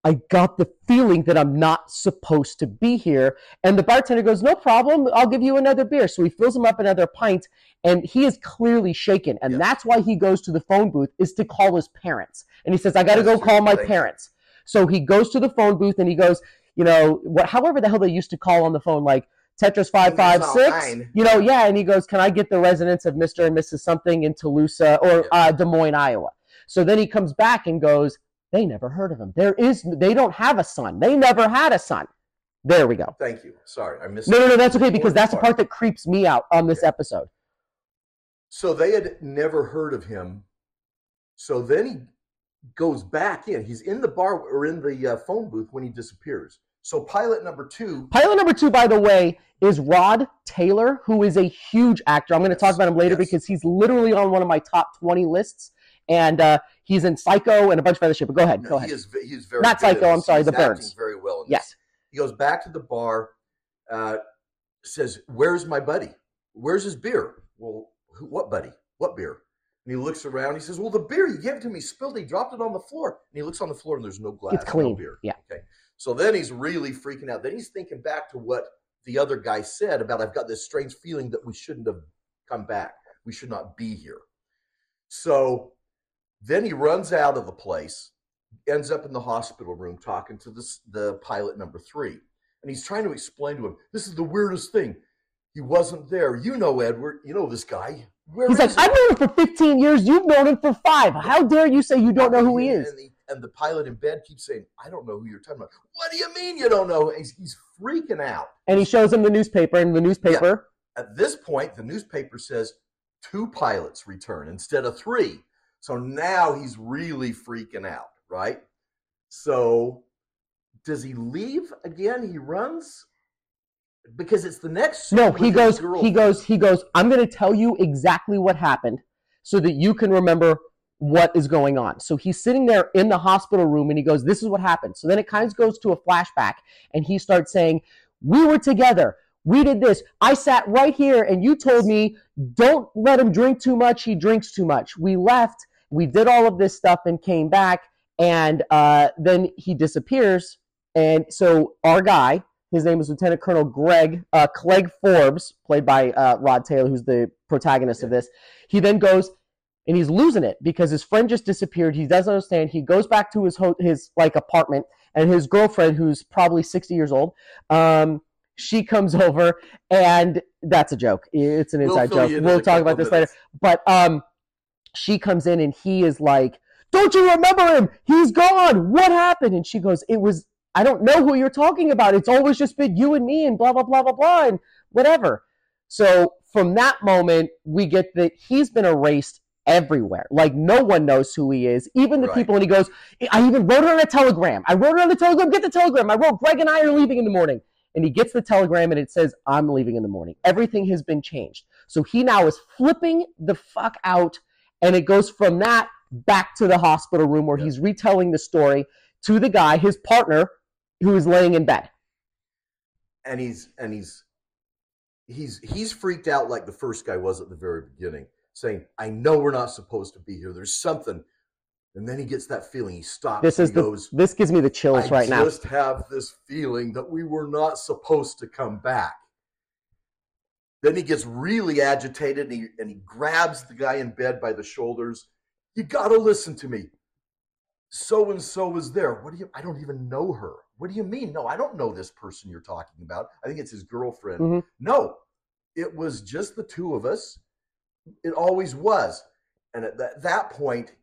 I got the feeling that I'm not supposed to be here. And the bartender goes, No problem. I'll give you another beer. So he fills him up another pint and he is clearly shaken. And Yeah. that's why he goes to the phone booth is to call his parents. And he says, I got to go call my parents. So he goes to the phone booth and he goes, you know, what, however the hell they used to call on the phone, like Tetris 556, nine. you know, yeah. And he goes, can I get the residence of Mr. and Mrs. something in Toulouse or uh, Des Moines, Iowa? So then he comes back and goes, they never heard of him. There is, they don't have a son. They never had a son. There we go. Thank you. Sorry, I missed. No, no, no, that's okay because that's the part that creeps me out on this Okay. episode. So they had never heard of him. So then he goes back in. He's in the bar or in the uh, phone booth when he disappears. So pilot number two. Pilot number two, by the way, is Rod Taylor, who is a huge actor. I'm going to talk about him later yes. because he's literally on one of my top 20 lists, and uh, he's in Psycho and a bunch of other shit. But go ahead, go ahead. he is, he's very Not Psycho, I'm sorry, He's The Birds. Very well. In Yes. He goes back to the bar. Uh, says, "Where's my buddy? Where's his beer? Well, who, what buddy? What beer?" And he looks around. He says, "Well, the beer you gave to me spilled. He dropped it on the floor." And he looks on the floor, and there's no glass. It's clean. No beer. Yeah. Okay. So then he's really freaking out. Then he's thinking back to what the other guy said about I've got this strange feeling that we shouldn't have come back. We should not be here. So then he runs out of the place, ends up in the hospital room talking to this, the pilot number three. And he's trying to explain to him, this is the weirdest thing. He wasn't there. You know, Edward. You know this guy. Where He's like, he?" I've known him for 15 years. You've known him for five. How dare you say you don't know who he And is? and the pilot in bed keeps saying, I don't know who you're talking about. What do you mean you don't know? He's, he's freaking out. And he shows him the newspaper, and the newspaper, At this point, the newspaper says two pilots return instead of three. So now he's really freaking out, right? So does he leave again? He runs because it's the next. no, he goes, he goes, he goes, I'm going to tell you exactly what happened so that you can remember what is going on. So he's sitting there in the hospital room and he goes, This is what happened. So then it kind of goes to a flashback and he starts saying, We were together. We did this. I sat right here and you told me, Don't let him drink too much. He drinks too much. We left. We did all of this stuff and came back. And uh, then he disappears. And so our guy, his name is Lieutenant Colonel Greg uh, Clegg Forbes, played by uh, Rod Taylor, who's the protagonist of this. He then goes and he's losing it because his friend just disappeared. He doesn't understand. He goes back to his ho- his like apartment, and his girlfriend, who's probably sixty years old, um, she comes over, and that's a joke. It's an We'll inside joke. in in We'll talk about this later. But um, she comes in, and he is like, "Don't you remember him? He's gone. What happened?" And she goes, "It was." I don't know who you're talking about. It's always just been you and me and blah blah blah blah blah and whatever. So from that moment, we get that he's been erased everywhere. Like no one knows who he is, even the Right. people. And he goes, I even wrote it on a telegram. I wrote it on the telegram. Get the telegram. I wrote, Greg and I are leaving in the morning. And he gets the telegram and it says, I'm leaving in the morning. Everything has been changed. So he now is flipping the fuck out. And it goes from that back to the hospital room where Yeah. he's retelling the story to the guy, his partner, who is laying in bed. and he's and he's he's he's freaked out like the first guy was at the very beginning, saying, "I know we're not supposed to be here. There's something." And then he gets that feeling. He stops. This is he the goes, this gives me the chills right now. I just have this feeling that we were not supposed to come back. Then he gets really agitated and he, and he grabs the guy in bed by the shoulders. You got to listen to me. So and so is there. What do you? I don't even know her. What do you mean? No, I don't know this person you're talking about. I think it's his girlfriend. Mhm. No, it was just the two of us. It always was. And at that, that point,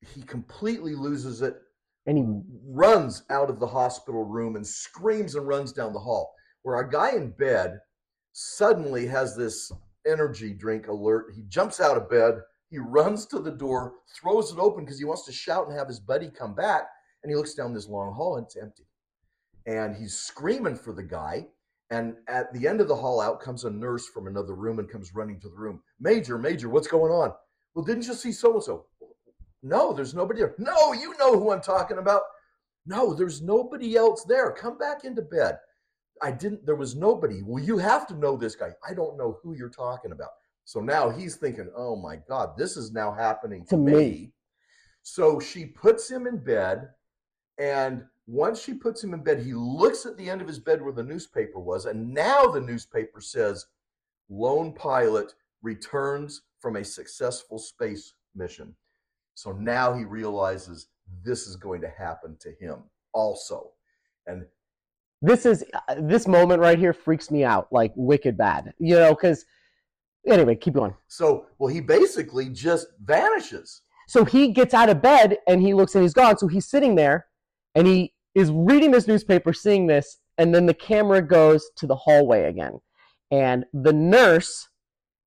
he completely loses it And he runs out of the hospital room and screams and runs down the hall. Where our guy in bed suddenly has this energy drink alert. He jumps out of bed, he runs to the door, throws it open because he wants to shout and have his buddy come back. And he looks down this long hall and it's empty. And he's screaming for the guy. And at the end of the hall, out comes a nurse from another room and comes running to the room. Major, Major, what's going on? Well, didn't you see so and so? No, there's nobody there. No, you know who I'm talking about. No, there's nobody else there. Come back into bed. I didn't, there was nobody. Well, you have to know this guy. I don't know who you're talking about. So now he's thinking, oh my God, this is now happening to, To me. me. So she puts him in bed. And once she puts him in bed, he looks at the end of his bed where the newspaper was. And now the newspaper says, lone pilot returns from a successful space mission. So now he realizes this is going to happen to him also. And this is this moment right here freaks me out like wicked bad you know because anyway keep going. So, well, he basically just vanishes. so he gets out of bed and he looks and he's gone so he's sitting there and he is reading this newspaper seeing this and then the camera goes to the hallway again. And the nurse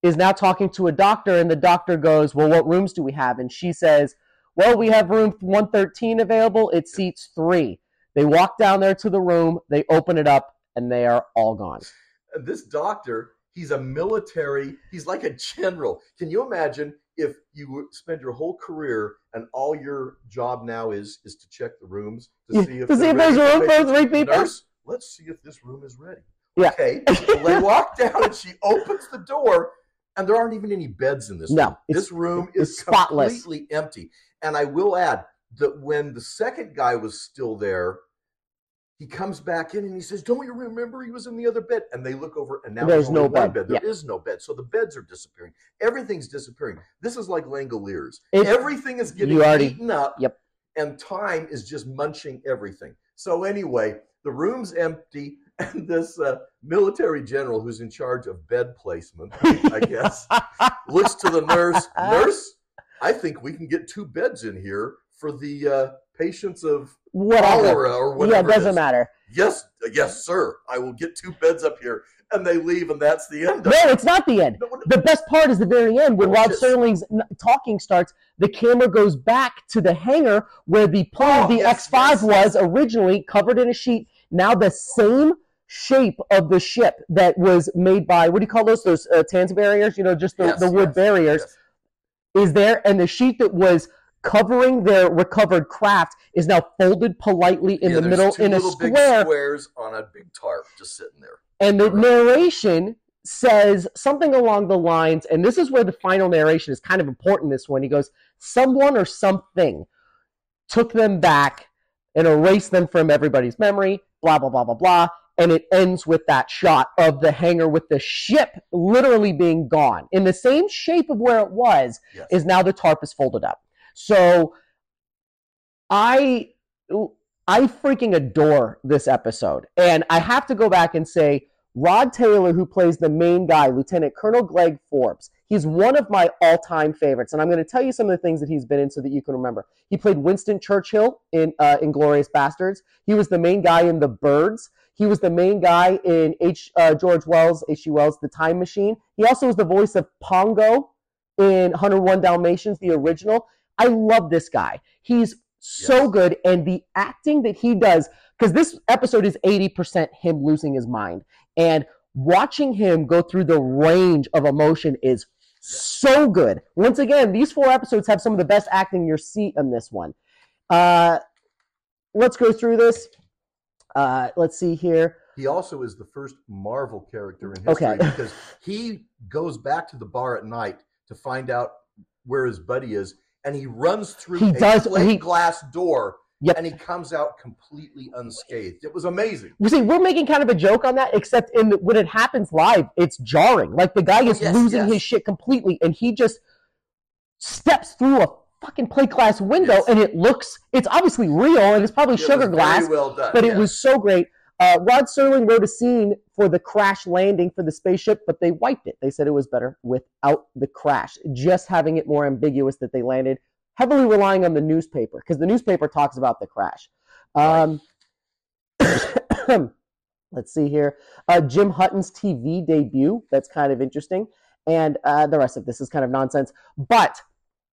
is now talking to a doctor and the doctor goes well what rooms do we have? And she says well we have room 113 available. It seats three they walk down there to the room they open it up and they are all gone this doctor, he's a military, he's like a general. Can you imagine if you spend your whole career and all your job now is is to check the rooms to Yeah, see if to see if there's room for three people? Nurse, let's see if this room is ready. Yeah. Okay. Well, they walk down and she opens the door, and there aren't even any beds in this No, room. This room is spotless. completely empty. And I will add that when the second guy was still there, he comes back in and he says, Don't you remember he was in the other bed? And they look over and now There's no bed, bed. There is yeah. no bed. So the beds are disappearing. Everything's disappearing. This is like Langoliers. It- Everything is getting already- eaten up. Yep. And time is just munching everything. So anyway, the room's empty, and this uh, military general who's in charge of bed placement, I guess, looks to the nurse. Nurse, I think we can get two beds in here for the uh, patients of whatever cholera or yeah whatever. it it doesn't matter Yes, yes, sir. I will get two beds up here, and they leave, and that's the end. no of it. it's not the end No, no, the best part is the very end when Rod yes. Serling's talking starts. The camera goes back to the hangar where the plane Oh, the yes, X5 yes, was originally covered in a sheet. Now the same shape of the ship that was made by what do you call those? Those uh, TANS barriers, you know, just the, Yes, the wood barriers yes. is there, and the sheet that was covering their recovered craft is now folded politely in Yeah, the middle in a square squares on a big tarp just sitting there. And the Correct. narration says something along the lines, and this is where the final narration is kind of important. This one, he goes, "Someone or something took them back and erased them from everybody's memory." Blah blah blah blah blah, and it ends with that shot of the hangar with the ship literally being gone in the same shape of where it was. Yes. Is now the tarp is folded up. So, I I freaking adore this episode. And I have to go back and say, Rod Taylor, who plays the main guy, Lieutenant Colonel Clegg Forbes, he's one of my all time favorites. And I'm going to tell you some of the things that he's been in so that you can remember. He played Winston Churchill in uh, Inglourious Basterds. He was the main guy in The Birds. He was the main guy in H. Uh, George Wells, H.G. Wells, The Time Machine. He also was the voice of Pongo in 101 Dalmatians, the original. I love this guy. He's so Yes. good, and the acting that he does, because this episode is 80% him losing his mind, and watching him go through the range of emotion is so good. Once again, these four episodes have some of the best acting you'll see in this one. Uh, let's go through this. Uh, let's see here. He also is the first Marvel character in history Okay. because he goes back to the bar at night to find out where his buddy is, and he runs through He a does- plate he- glass door, Yep. and he comes out completely unscathed. It was amazing. You see, we're making kind of a joke on that, except in the, when it happens live, it's jarring. Like the guy is yes, losing yes. his shit completely, and he just steps through a fucking plate glass window, Yes. and it looks, it's obviously real, and it's probably It sugar glass, well done. but it was so great. Uh, Rod Serling wrote a scene for the crash landing for the spaceship, but they wiped it. They said it was better without the crash, just having it more ambiguous that they landed, heavily relying on the newspaper because the newspaper talks about the crash. Um, let's see here. Uh, Jim Hutton's TV debut. That's kind of interesting. And uh, the rest of this is kind of nonsense. But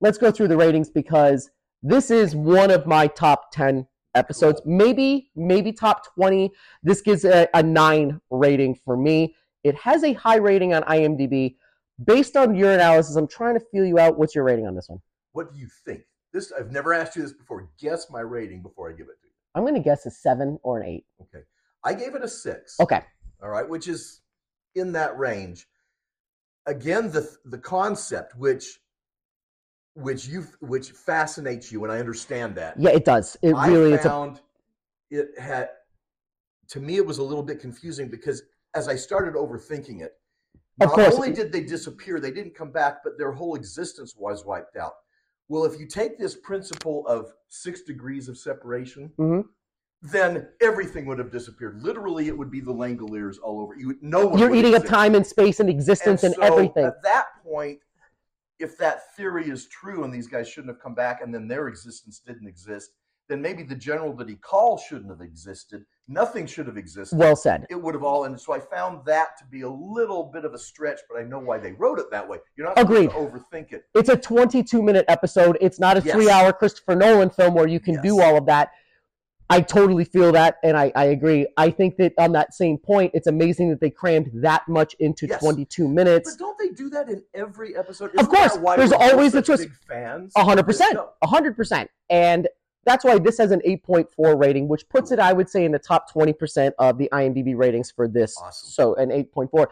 let's go through the ratings because this is one of my top 10 episodes. Cool. Maybe, maybe top 20. This gives a, a nine rating for me. It has a high rating on IMDb. Based on your analysis, I'm trying to feel you out. What's your rating on this one? What do you think? This I've never asked you this before. Guess my rating before I give it to you. I'm going to guess a seven or an eight. Okay. I gave it a six. Okay. All right, which is in that range. Again, the the concept which which you which fascinates you, and I understand that. Yeah, it does. It really I it's a it had to me it was a little bit confusing because as I started overthinking it, Of not course. only did they disappear, they didn't come back, but their whole existence was wiped out. Well, if you take this principle of six degrees of separation, Mhm. then everything would have disappeared. Literally, it would be the Langoliers all over. You would, no one. you're eating up time and space and existence and, so everything. At that point, if that theory is true and these guys shouldn't have come back and then their existence didn't exist, then maybe the general that he called shouldn't have existed. Nothing should have existed. Well said. it would have all and so I found that to be a little bit of a stretch, but I know why they wrote it that way. You're not Agreed. overthink it. It's a 22 minute episode. It's not a Yes. three hour Christopher Nolan film where you can do all of that. I totally feel that, and I, I agree. I think that on that same point, it's amazing that they crammed that much into Yes. 22 minutes. But don't they do that in every episode? Of Isn't that course, why there's always the twist. Big fans. A 100%, a hundred percent, and that's why this has an 8.4 rating, which puts it, I would say, in the top 20 percent of the IMDb ratings for this. Awesome. So an 8.4.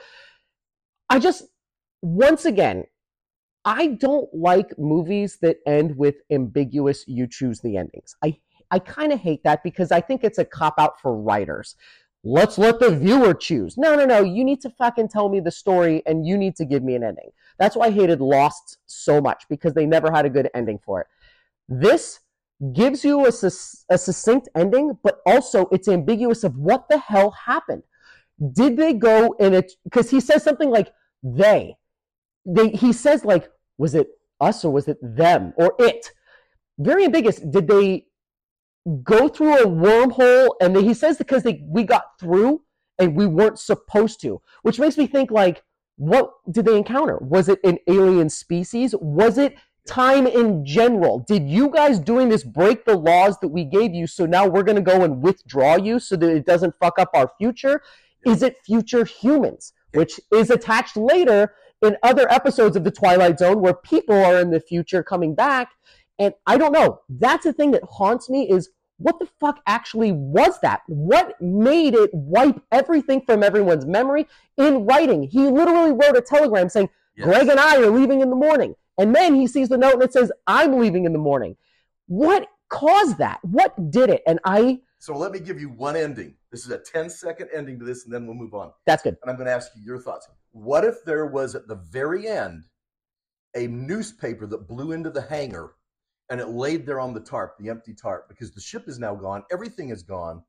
I just, once again, I don't like movies that end with ambiguous. You choose the endings. I I kind of hate that because I think it's a cop out for writers. Let's let the viewer choose. No, no, no. You need to fucking tell me the story and you need to give me an ending. That's why I hated Lost so much because they never had a good ending for it. This gives you a, sus- a succinct ending, but also it's ambiguous of what the hell happened. Did they go in it? Because he says something like they. They he says like, was it us or was it them or it? Very ambiguous. Did they go through a wormhole? And then he says because they we got through and we weren't supposed to, which makes me think like, what did they encounter? Was it an alien species? Was it time in general? Did you guys doing this break the laws that we gave you? So now we're going to go and withdraw you so that it doesn't fuck up our future? Is it future humans, which is attached later in other episodes of The Twilight Zone where people are in the future coming back? And I don't know. That's the thing that haunts me is what the fuck actually was that? What made it wipe everything from everyone's memory in writing? He literally wrote a telegram saying, Yes. Greg and I are leaving in the morning. And then he sees the note and it says, I'm leaving in the morning. What caused that? What did it? And I, So let me give you one ending. This is a 10 second ending to this, and then we'll move on. that's good. And I'm going to ask you your thoughts. What if there was at the very end a newspaper that blew into the hangar and it laid there on the tarp, the empty tarp, because the ship is now gone, everything is gone,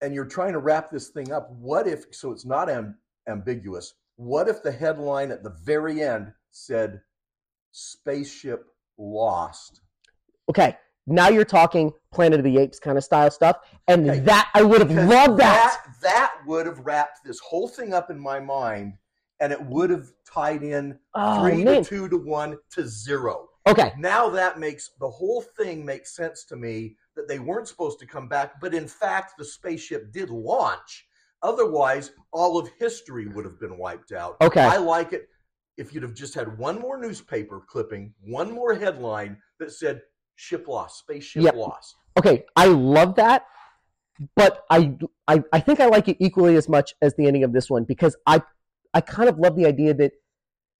and you're trying to wrap this thing up? What if, so it's not am, ambiguous, what if the headline at the very end said, Spaceship Lost? Okay. Now you're talking Planet of the Apes kind of style stuff. And Okay. that, I would have Because loved that. that that would have wrapped this whole thing up in my mind and it would have tied in Oh, three man. to two to one to zero. Okay. Now that makes the whole thing make sense to me that they weren't supposed to come back, but in fact the spaceship did launch. Otherwise, all of history would have been wiped out. Okay. I like it if you'd have just had one more newspaper clipping, one more headline that said ship lost, spaceship Yep. lost. okay, I love that, but I, I I think I like it equally as much as the ending of this one because I I kind of love the idea that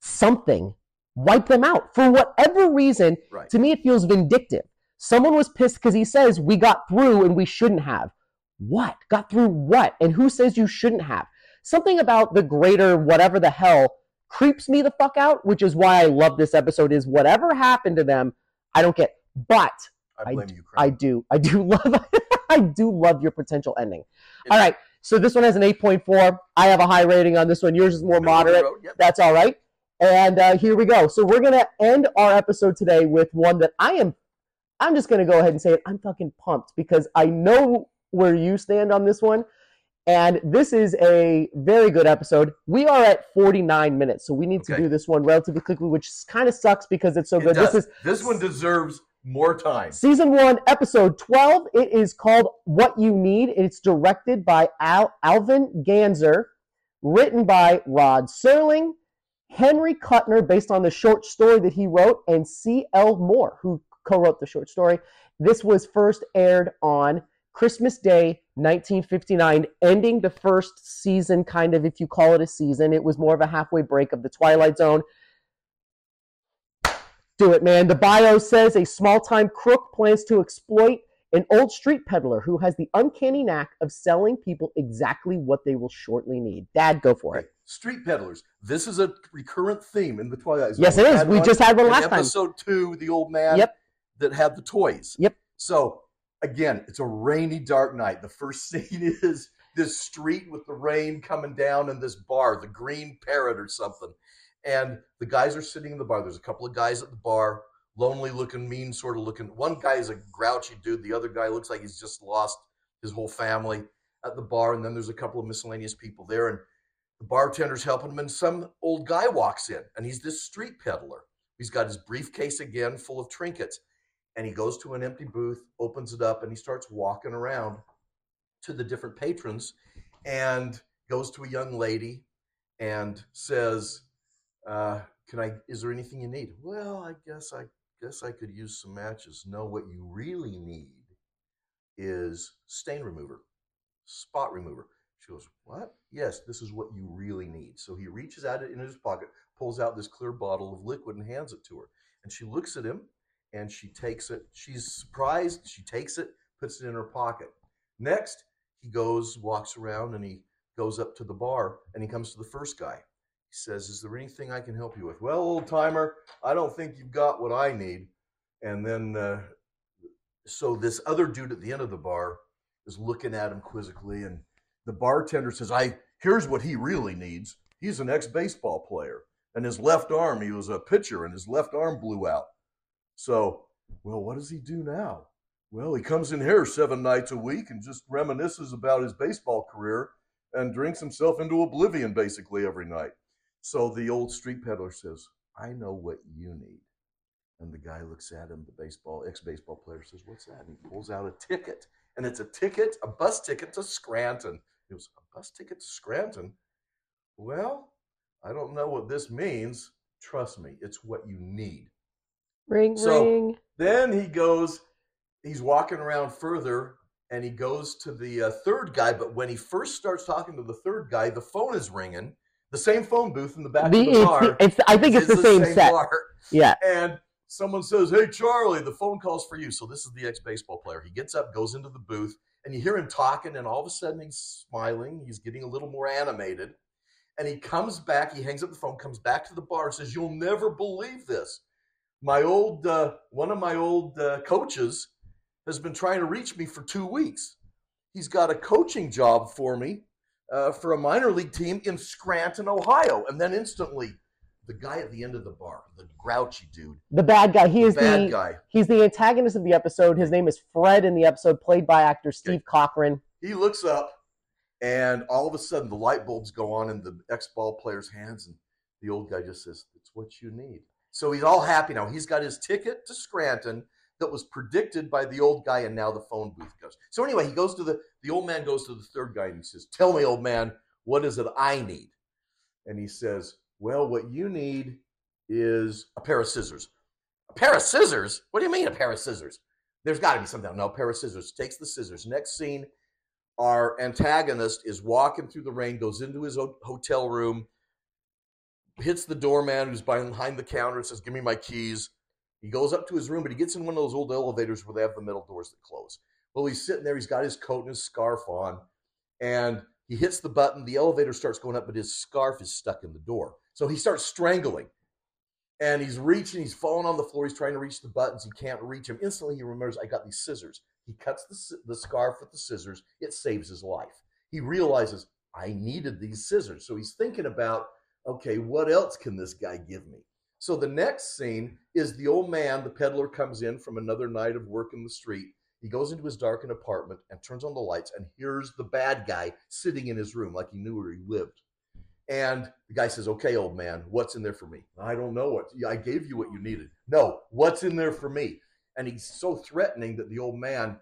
something wiped them out for whatever reason. Right. To me, it feels vindictive. Someone was pissed because he says we got through and we shouldn't have. What got through? What? And who says you shouldn't have? Something about the greater whatever the hell creeps me the fuck out, which is why I love this episode. Is whatever happened to them, I don't get. But I I you, I do. I do love I do love your potential ending. All right. So this one has an 8.4. I have a high rating on this one. Yours is more Middle of the moderate. road, yep. That's all right. And uh, here we go. So we're gonna end our episode today with one that I am. I'm just gonna go ahead and say it. I'm fucking pumped because I know where you stand on this one, and this is a very good episode. We are at 49 minutes, so we need to do this one relatively quickly, which kind of sucks because it's so It good. does. This is This one deserves more time. Season one, episode 12. It is called What You Need. It's directed by Al- Alvin Ganzer, written by Rod Serling, Henry Kuttner, based on the short story that he wrote, and C.L. Moore, who co wrote the short story. This was first aired on Christmas Day, 1959, ending the first season, kind of, if you call it a season. It was more of a halfway break of The Twilight Zone. Do it, man. The bio says a small time crook plans to exploit an old street peddler who has the uncanny knack of selling people exactly what they will shortly need. Dad, go for it. Street peddlers. This is a recurrent theme in the Twilight Zone. Yes, it is. We just had one last time. Episode two, the old man Yep. that had the toys. Yep. So again, it's a rainy, dark night. The first scene is this street with the rain coming down and this bar, the Green Parrot or something. And the guys are sitting in the bar. There's a couple of guys at the bar, lonely looking, mean sort of looking. One guy is a grouchy dude. The other guy looks like he's just lost his whole family at the bar. And then there's a couple of miscellaneous people there. And the bartender's helping him. And some old guy walks in, and he's this street peddler. He's got his briefcase again full of trinkets. And he goes to an empty booth, opens it up, and he starts walking around to the different patrons and goes to a young lady and says, uh, can I, is there anything you need? Well, I guess I guess I could use some matches. No, what you really need is stain remover, spot remover. She goes, What? Yes, this is what you really need. So he reaches out in his pocket, pulls out this clear bottle of liquid and hands it to her. And she looks at him and she takes it. She's surprised. She takes it, puts it in her pocket. Next, he goes, walks around, and he goes up to the bar and he comes to the first guy. He says, Is there anything I can help you with? Well, old timer, I don't think you've got what I need. And then, uh, so this other dude at the end of the bar is looking at him quizzically, and the bartender says, I here's what he really needs. He's an ex-baseball player, and his left arm, he was a pitcher, and his left arm blew out. So, well, what does he do now? Well, he comes in here seven nights a week and just reminisces about his baseball career and drinks himself into oblivion basically every night. So the old street peddler says, I know what you need. And the guy looks at him, the baseball, ex baseball player says, What's that? And he pulls out a ticket. And it's a ticket, a bus ticket to Scranton. It was a bus ticket to Scranton. Well, I don't know what this means. Trust me, it's what you need. Ring, So- ring. Then he goes, he's walking around further and he goes to the uh, third guy. But when he first starts talking to the third guy, the phone is ringing. The same phone booth in the back The- of the it's, bar. it's, I think it's, the, same, set. bar. Yeah. And someone says, Hey, Charlie, the phone call's for you. So this is the ex baseball player. He gets up, goes into the booth, and you hear him talking, and all of a sudden he's smiling. He's getting a little more animated. And he comes back, he hangs up the phone, comes back to the bar, and says, You'll never believe this. My old, uh, one of my old uh, coaches has been trying to reach me for two weeks. He's got a coaching job for me uh, for a minor league team in Scranton, Ohio. And then instantly, the guy at the end of the bar, the grouchy dude, The bad guy. He the is bad the guy, he's the antagonist of the episode. His name is Fred in the episode, played by actor Steve Cochran. he looks up and all of a sudden the light bulbs go on in the ex-ball player's hands and the old guy just says it's what you need. So he's all happy now. He's got his ticket to scranton that was predicted by the old guy and now the phone booth goes. So anyway he goes to the the old man goes to the third guy and he says tell me old man what is it i need? And he says well what you need is a pair of scissors a pair of scissors what do you mean a pair of scissors there's got to be something no a pair of scissors takes the scissors next scene our antagonist is walking through the rain, goes into his hotel room, hits the doorman who's behind the counter, says, Give me my keys. He goes up to his room, but he gets in one of those old elevators where they have the metal doors that close. Well, he's sitting there, he's got his coat and his scarf on, and he hits the button. The elevator starts going up, but his scarf is stuck in the door. So he starts strangling. And he's reaching, he's falling on the floor, he's trying to reach the buttons, he can't reach them. Instantly, he remembers, I got these scissors. He cuts the, the scarf with the scissors. It saves his life. He realizes, I needed these scissors. So he's thinking about, okay, what else can this guy give me? So the next scene is the old man, the peddler, comes in from another night of work in the street. He goes into his darkened apartment and turns on the lights and here's the bad guy sitting in his room like he knew where he lived. And the guy says, Okay, old man, what's in there for me? I don't know what. I gave you what you needed. No, what's in there for me? and he's so threatening that the old man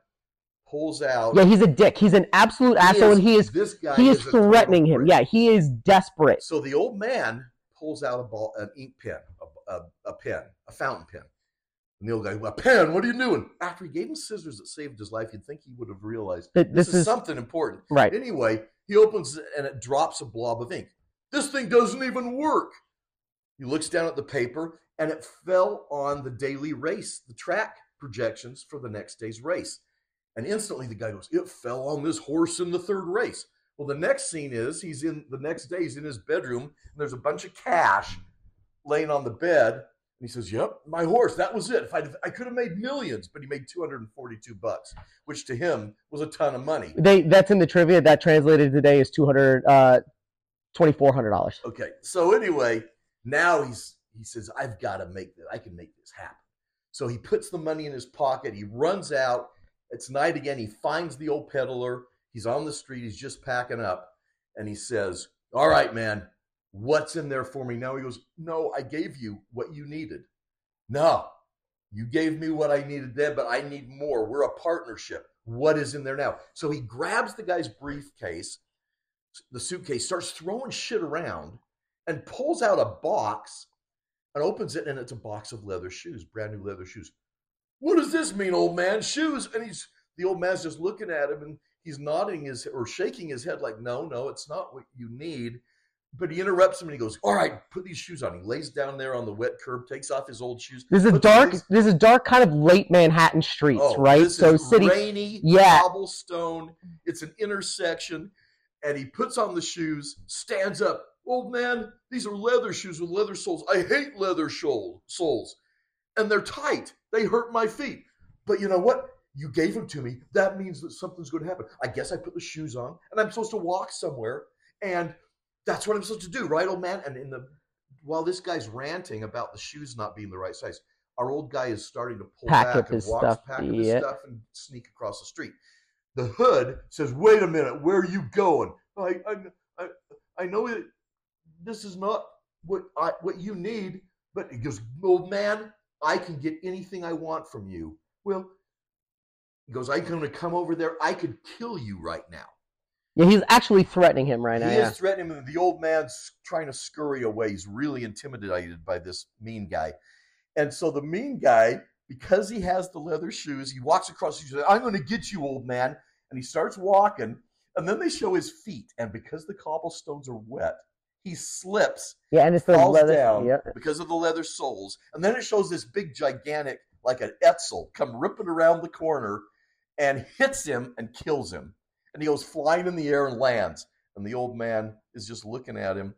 pulls out. Yeah, he's a dick. He's an absolute He asshole, is- and he is this guy. he is total threatening him. Yeah, he is desperate. So the old man pulls out a ball, an ink pen, a, a, a pen, a fountain pen. And the old guy, a pen? What are you doing? After he gave him scissors that saved his life, you'd think he would have realized That this, this is, is something important. right. Anyway, he opens it and it drops a blob of ink. This thing doesn't even work. He looks down at the paper and it fell on the daily race, the track projections for the next day's race. And instantly the guy goes, It fell on this horse in the third race. Well, the next scene is he's in the next day, he's in his bedroom, and there's a bunch of cash laying on the bed. And he says, Yep, my horse, that was it. If I'd, I could have made millions, but he made 242 bucks, which to him was a ton of money. They that's in the trivia. That translated today is two hundred uh twenty four hundred dollars. Okay. So anyway, now he's he says, I've got to make this. I can make this happen. So he puts the money in his pocket. He runs out. It's night again. He finds the old peddler. He's on the street. He's just packing up, and he says, "All right, man, what's in there for me now?" He goes, "No, I gave you what you needed. No, you gave me what I needed then, but I need more. We're a partnership. What is in there now?" So he grabs the guy's briefcase, the suitcase, starts throwing shit around and pulls out a box and opens it, and it's a box of leather shoes, brand new leather shoes. What does this mean, old man? Shoes? And he's the old man's just looking at him and he's nodding his or shaking his head like, no, no, it's not what you need. But he interrupts him and he goes, All right, put these shoes on. He lays down there on the wet curb, takes off his old shoes. This is dark. these- This is dark, kind of late Manhattan streets, Oh, right? So city. rainy, Yeah. cobblestone. It's an intersection, and he puts on the shoes, stands up. Old man, these are leather shoes with leather soles. I hate leather soles, and they're tight. They hurt my feet. But you know what? You gave them to me. That means that something's going to happen. I guess I put the shoes on, and I'm supposed to walk somewhere, and that's what I'm supposed to do, right, old man? And in the while this guy's ranting about the shoes not being the right size, our old guy is starting to pull Pack back and his walks, stuff, pack up his yeah. stuff, and sneak across the street. The hood says, "Wait a minute, where are you going? I, I, I, I know it. This is not what I, what you need." But he goes, "Old man, I can get anything I want from you." Well, he goes, "I'm going to come over there. I could kill you right now." Yeah, he's actually threatening him right now. He Yeah. is threatening him. The old man's trying to scurry away. He's really intimidated by this mean guy. And so the mean guy, because he has the leather shoes, he walks across. He says, I'm going to get you, old man. And he starts walking. And then they show his feet. And because the cobblestones are wet, he slips Yeah, and it's the falls leather. down Yeah. because of the leather soles. And then it shows this big, gigantic, like an Edsel, come ripping around the corner and hits him and kills him. And he goes flying in the air and lands. And the old man is just looking at him.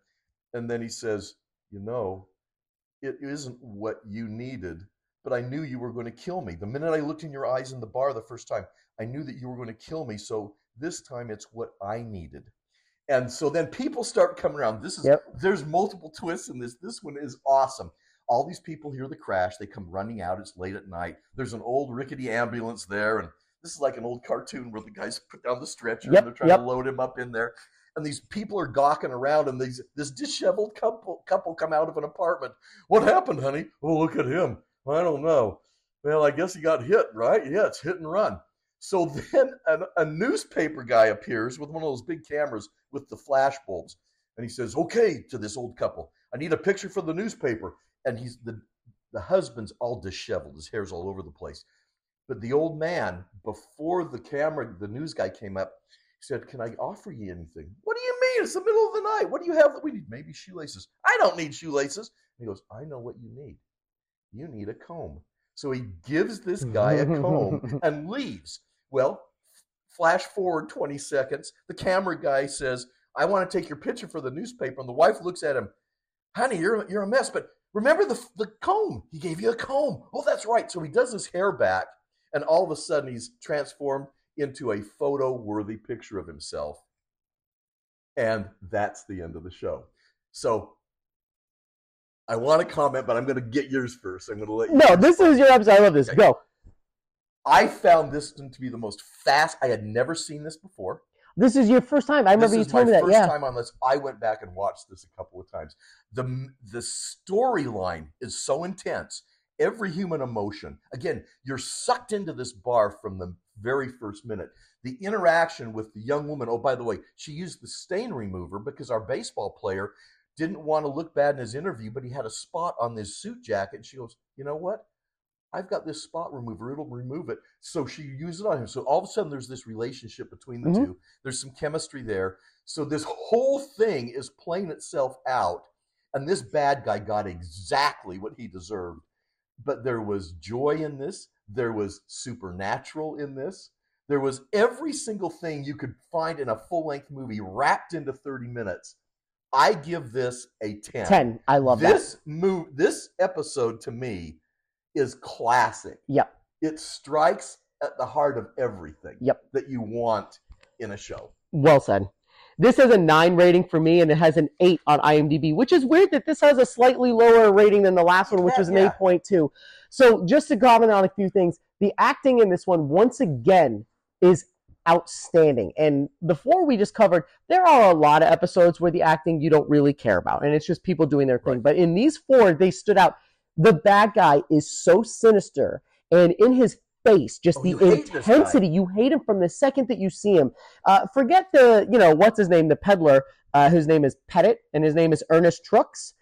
And then he says, You know, it isn't what you needed, but I knew you were going to kill me. The minute I looked in your eyes in the bar the first time, I knew that you were going to kill me. So this time it's what I needed. And so then people start coming around. This is Yep. there's multiple twists in this. This one is awesome. All these people hear the crash. They come running out. It's late at night. There's an old rickety ambulance there, and this is like an old cartoon where the guys put down the stretcher Yep, and they're trying yep. to load him up in there. And these people are gawking around, and these this disheveled couple couple come out of an apartment. What happened, honey? Oh, look at him. I don't know. Well, I guess he got hit, right? Yeah, it's hit and run. So then a, a newspaper guy appears with one of those big cameras with the flash bulbs, and he says, "Okay," to this old couple, "I need a picture for the newspaper." And he's the the husband's all disheveled, his hair's all over the place. But the old man, before the camera, the news guy came up, said, "Can I offer you anything?" What do you mean? It's the middle of the night. What do you have that we need? Maybe shoelaces. I don't need shoelaces. And he goes, "I know what you need. You need a comb." So he gives this guy a comb and leaves. Well, flash forward 20 seconds. The camera guy says, I want to take your picture for the newspaper. And the wife looks at him, honey, you're, you're a mess, but remember the, the comb. He gave you a comb. Oh, that's right. So he does his hair back, and all of a sudden he's transformed into a photo worthy picture of himself. And that's the end of the show. So I want to comment, but I'm going to get yours first. I'm going to let you. No, this is your episode. I love this. Okay. Go. I found this to be the most fast. I had never seen this before. This is your first time. I remember you told me that. first Yeah. time on this. I went back and watched this a couple of times. the The storyline is so intense. every human emotion. Again, you're sucked into this bar from the very first minute. The interaction with the young woman. Oh, by the way, she used the stain remover because our baseball player didn't want to look bad in his interview, but he had a spot on his suit jacket. And she goes, You know what? I've got this spot remover. It'll remove it. So she used it on him. So all of a sudden, there's this relationship between the mm-hmm. two. There's some chemistry there. So this whole thing is playing itself out. And this bad guy got exactly what he deserved. But there was joy in this. There was supernatural in this. There was every single thing you could find in a full length movie wrapped into 30 minutes. I give this a 10. 10. I love this that. move this episode to me is classic. Yep. It strikes at the heart of everything yep. that you want in a show. Well said. This has a nine rating for me, and it has an eight on IMDb, which is weird that this has a slightly lower rating than the last one, which was an yeah. 8.2. So, just to comment on a few things, the acting in this one, once again, is outstanding. And before we just covered, there are a lot of episodes where the acting you don't really care about, and it's just people doing their thing. Right. But in these four, they stood out the bad guy is so sinister and in his face just oh, the intensity you hate him from the second that you see him uh, forget the you know what's his name the peddler uh, whose name is pedott and his name is ernest truex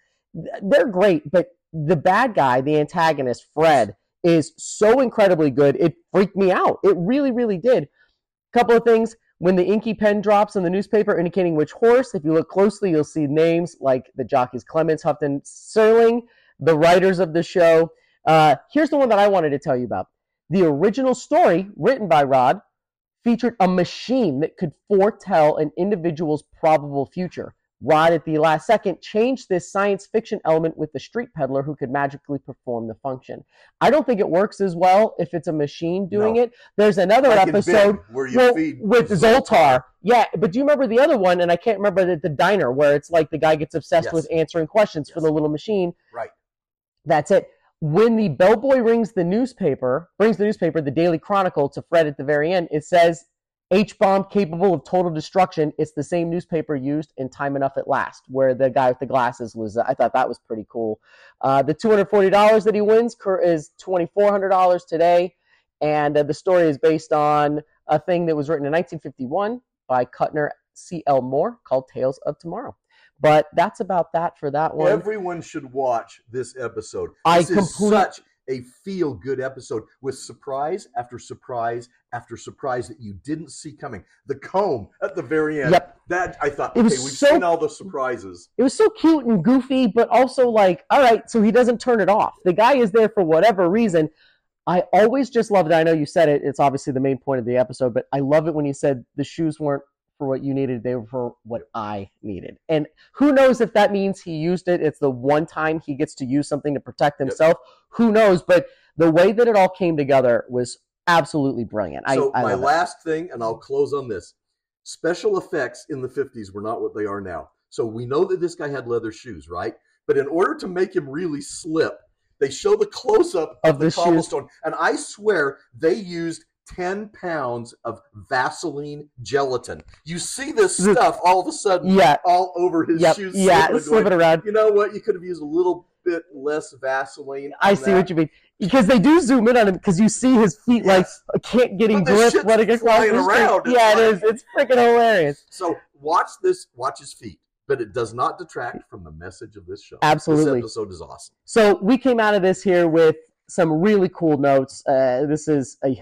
they're great but the bad guy the antagonist fred is so incredibly good it freaked me out it really really did couple of things when the inky pen drops in the newspaper indicating which horse if you look closely you'll see names like the jockeys clements houghton serling the writers of the show. Uh, here's the one that I wanted to tell you about. The original story, written by Rod, featured a machine that could foretell an individual's probable future. Rod, at the last second, changed this science fiction element with the street peddler who could magically perform the function. I don't think it works as well if it's a machine doing no. it. There's another like episode well, with Zoltar. Yeah, but do you remember the other one? And I can't remember the, the diner where it's like the guy gets obsessed yes. with answering questions yes. for the little machine. Right. That's it. When the bellboy rings the newspaper, brings the newspaper, the Daily Chronicle, to Fred at the very end, it says H bomb capable of total destruction. It's the same newspaper used in Time Enough at Last, where the guy with the glasses was. I thought that was pretty cool. Uh, the $240 that he wins is $2,400 today. And uh, the story is based on a thing that was written in 1951 by Kuttner C.L. Moore called Tales of Tomorrow. But that's about that for that one. Everyone should watch this episode. This I is such a feel good episode with surprise after surprise after surprise that you didn't see coming. The comb at the very end. Yep. That I thought, it was okay, we've so, seen all the surprises. It was so cute and goofy, but also like, all right, so he doesn't turn it off. The guy is there for whatever reason. I always just loved it. I know you said it. It's obviously the main point of the episode, but I love it when you said the shoes weren't for what you needed, they were for what I needed. And who knows if that means he used it, it's the one time he gets to use something to protect himself. Yep. Who knows? But the way that it all came together was absolutely brilliant. So I, I my last thing, and I'll close on this. Special effects in the 50s were not what they are now. So we know that this guy had leather shoes, right? But in order to make him really slip, they show the close up of, of the, the cobblestone. And I swear they used 10 pounds of Vaseline gelatin. You see this stuff all of a sudden yeah. all over his yep. shoes. Yeah, slipping around. You know what? You could have used a little bit less Vaseline. I see that. what you mean. Because they do zoom in on him because you see his feet yes. like can't getting grip running across around. Yeah, it is. It's freaking hilarious. So watch this. Watch his feet but it does not detract from the message of this show. Absolutely. This episode is awesome. So we came out of this here with some really cool notes. Uh, this is a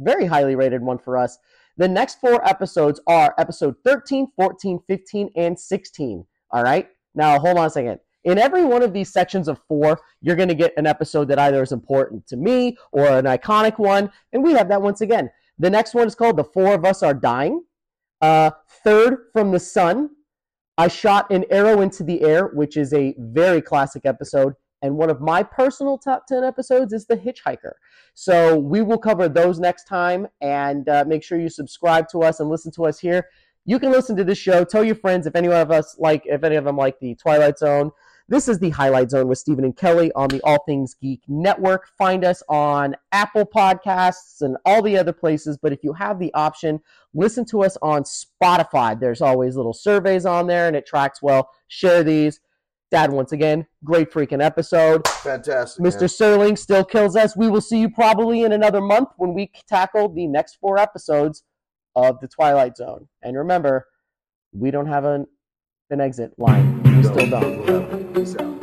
very highly rated one for us. The next four episodes are episode 13, 14, 15, and 16. All right. Now, hold on a second. In every one of these sections of four, you're going to get an episode that either is important to me or an iconic one. And we have that once again. The next one is called The Four of Us Are Dying. Uh, third from the Sun. I shot an arrow into the air, which is a very classic episode. And one of my personal top 10 episodes is The Hitchhiker. So we will cover those next time. And uh, make sure you subscribe to us and listen to us here. You can listen to this show. Tell your friends if any of us like, if any of them like the Twilight Zone. This is the Highlight Zone with Stephen and Kelly on the All Things Geek Network. Find us on Apple Podcasts and all the other places. But if you have the option, listen to us on Spotify. There's always little surveys on there and it tracks well. Share these Dad, once again, great freaking episode. Fantastic. Mr. man. Serling still kills us. We will see you probably in another month when we tackle the next four episodes of The Twilight Zone. And remember, we don't have an, an exit line. We No, still don't.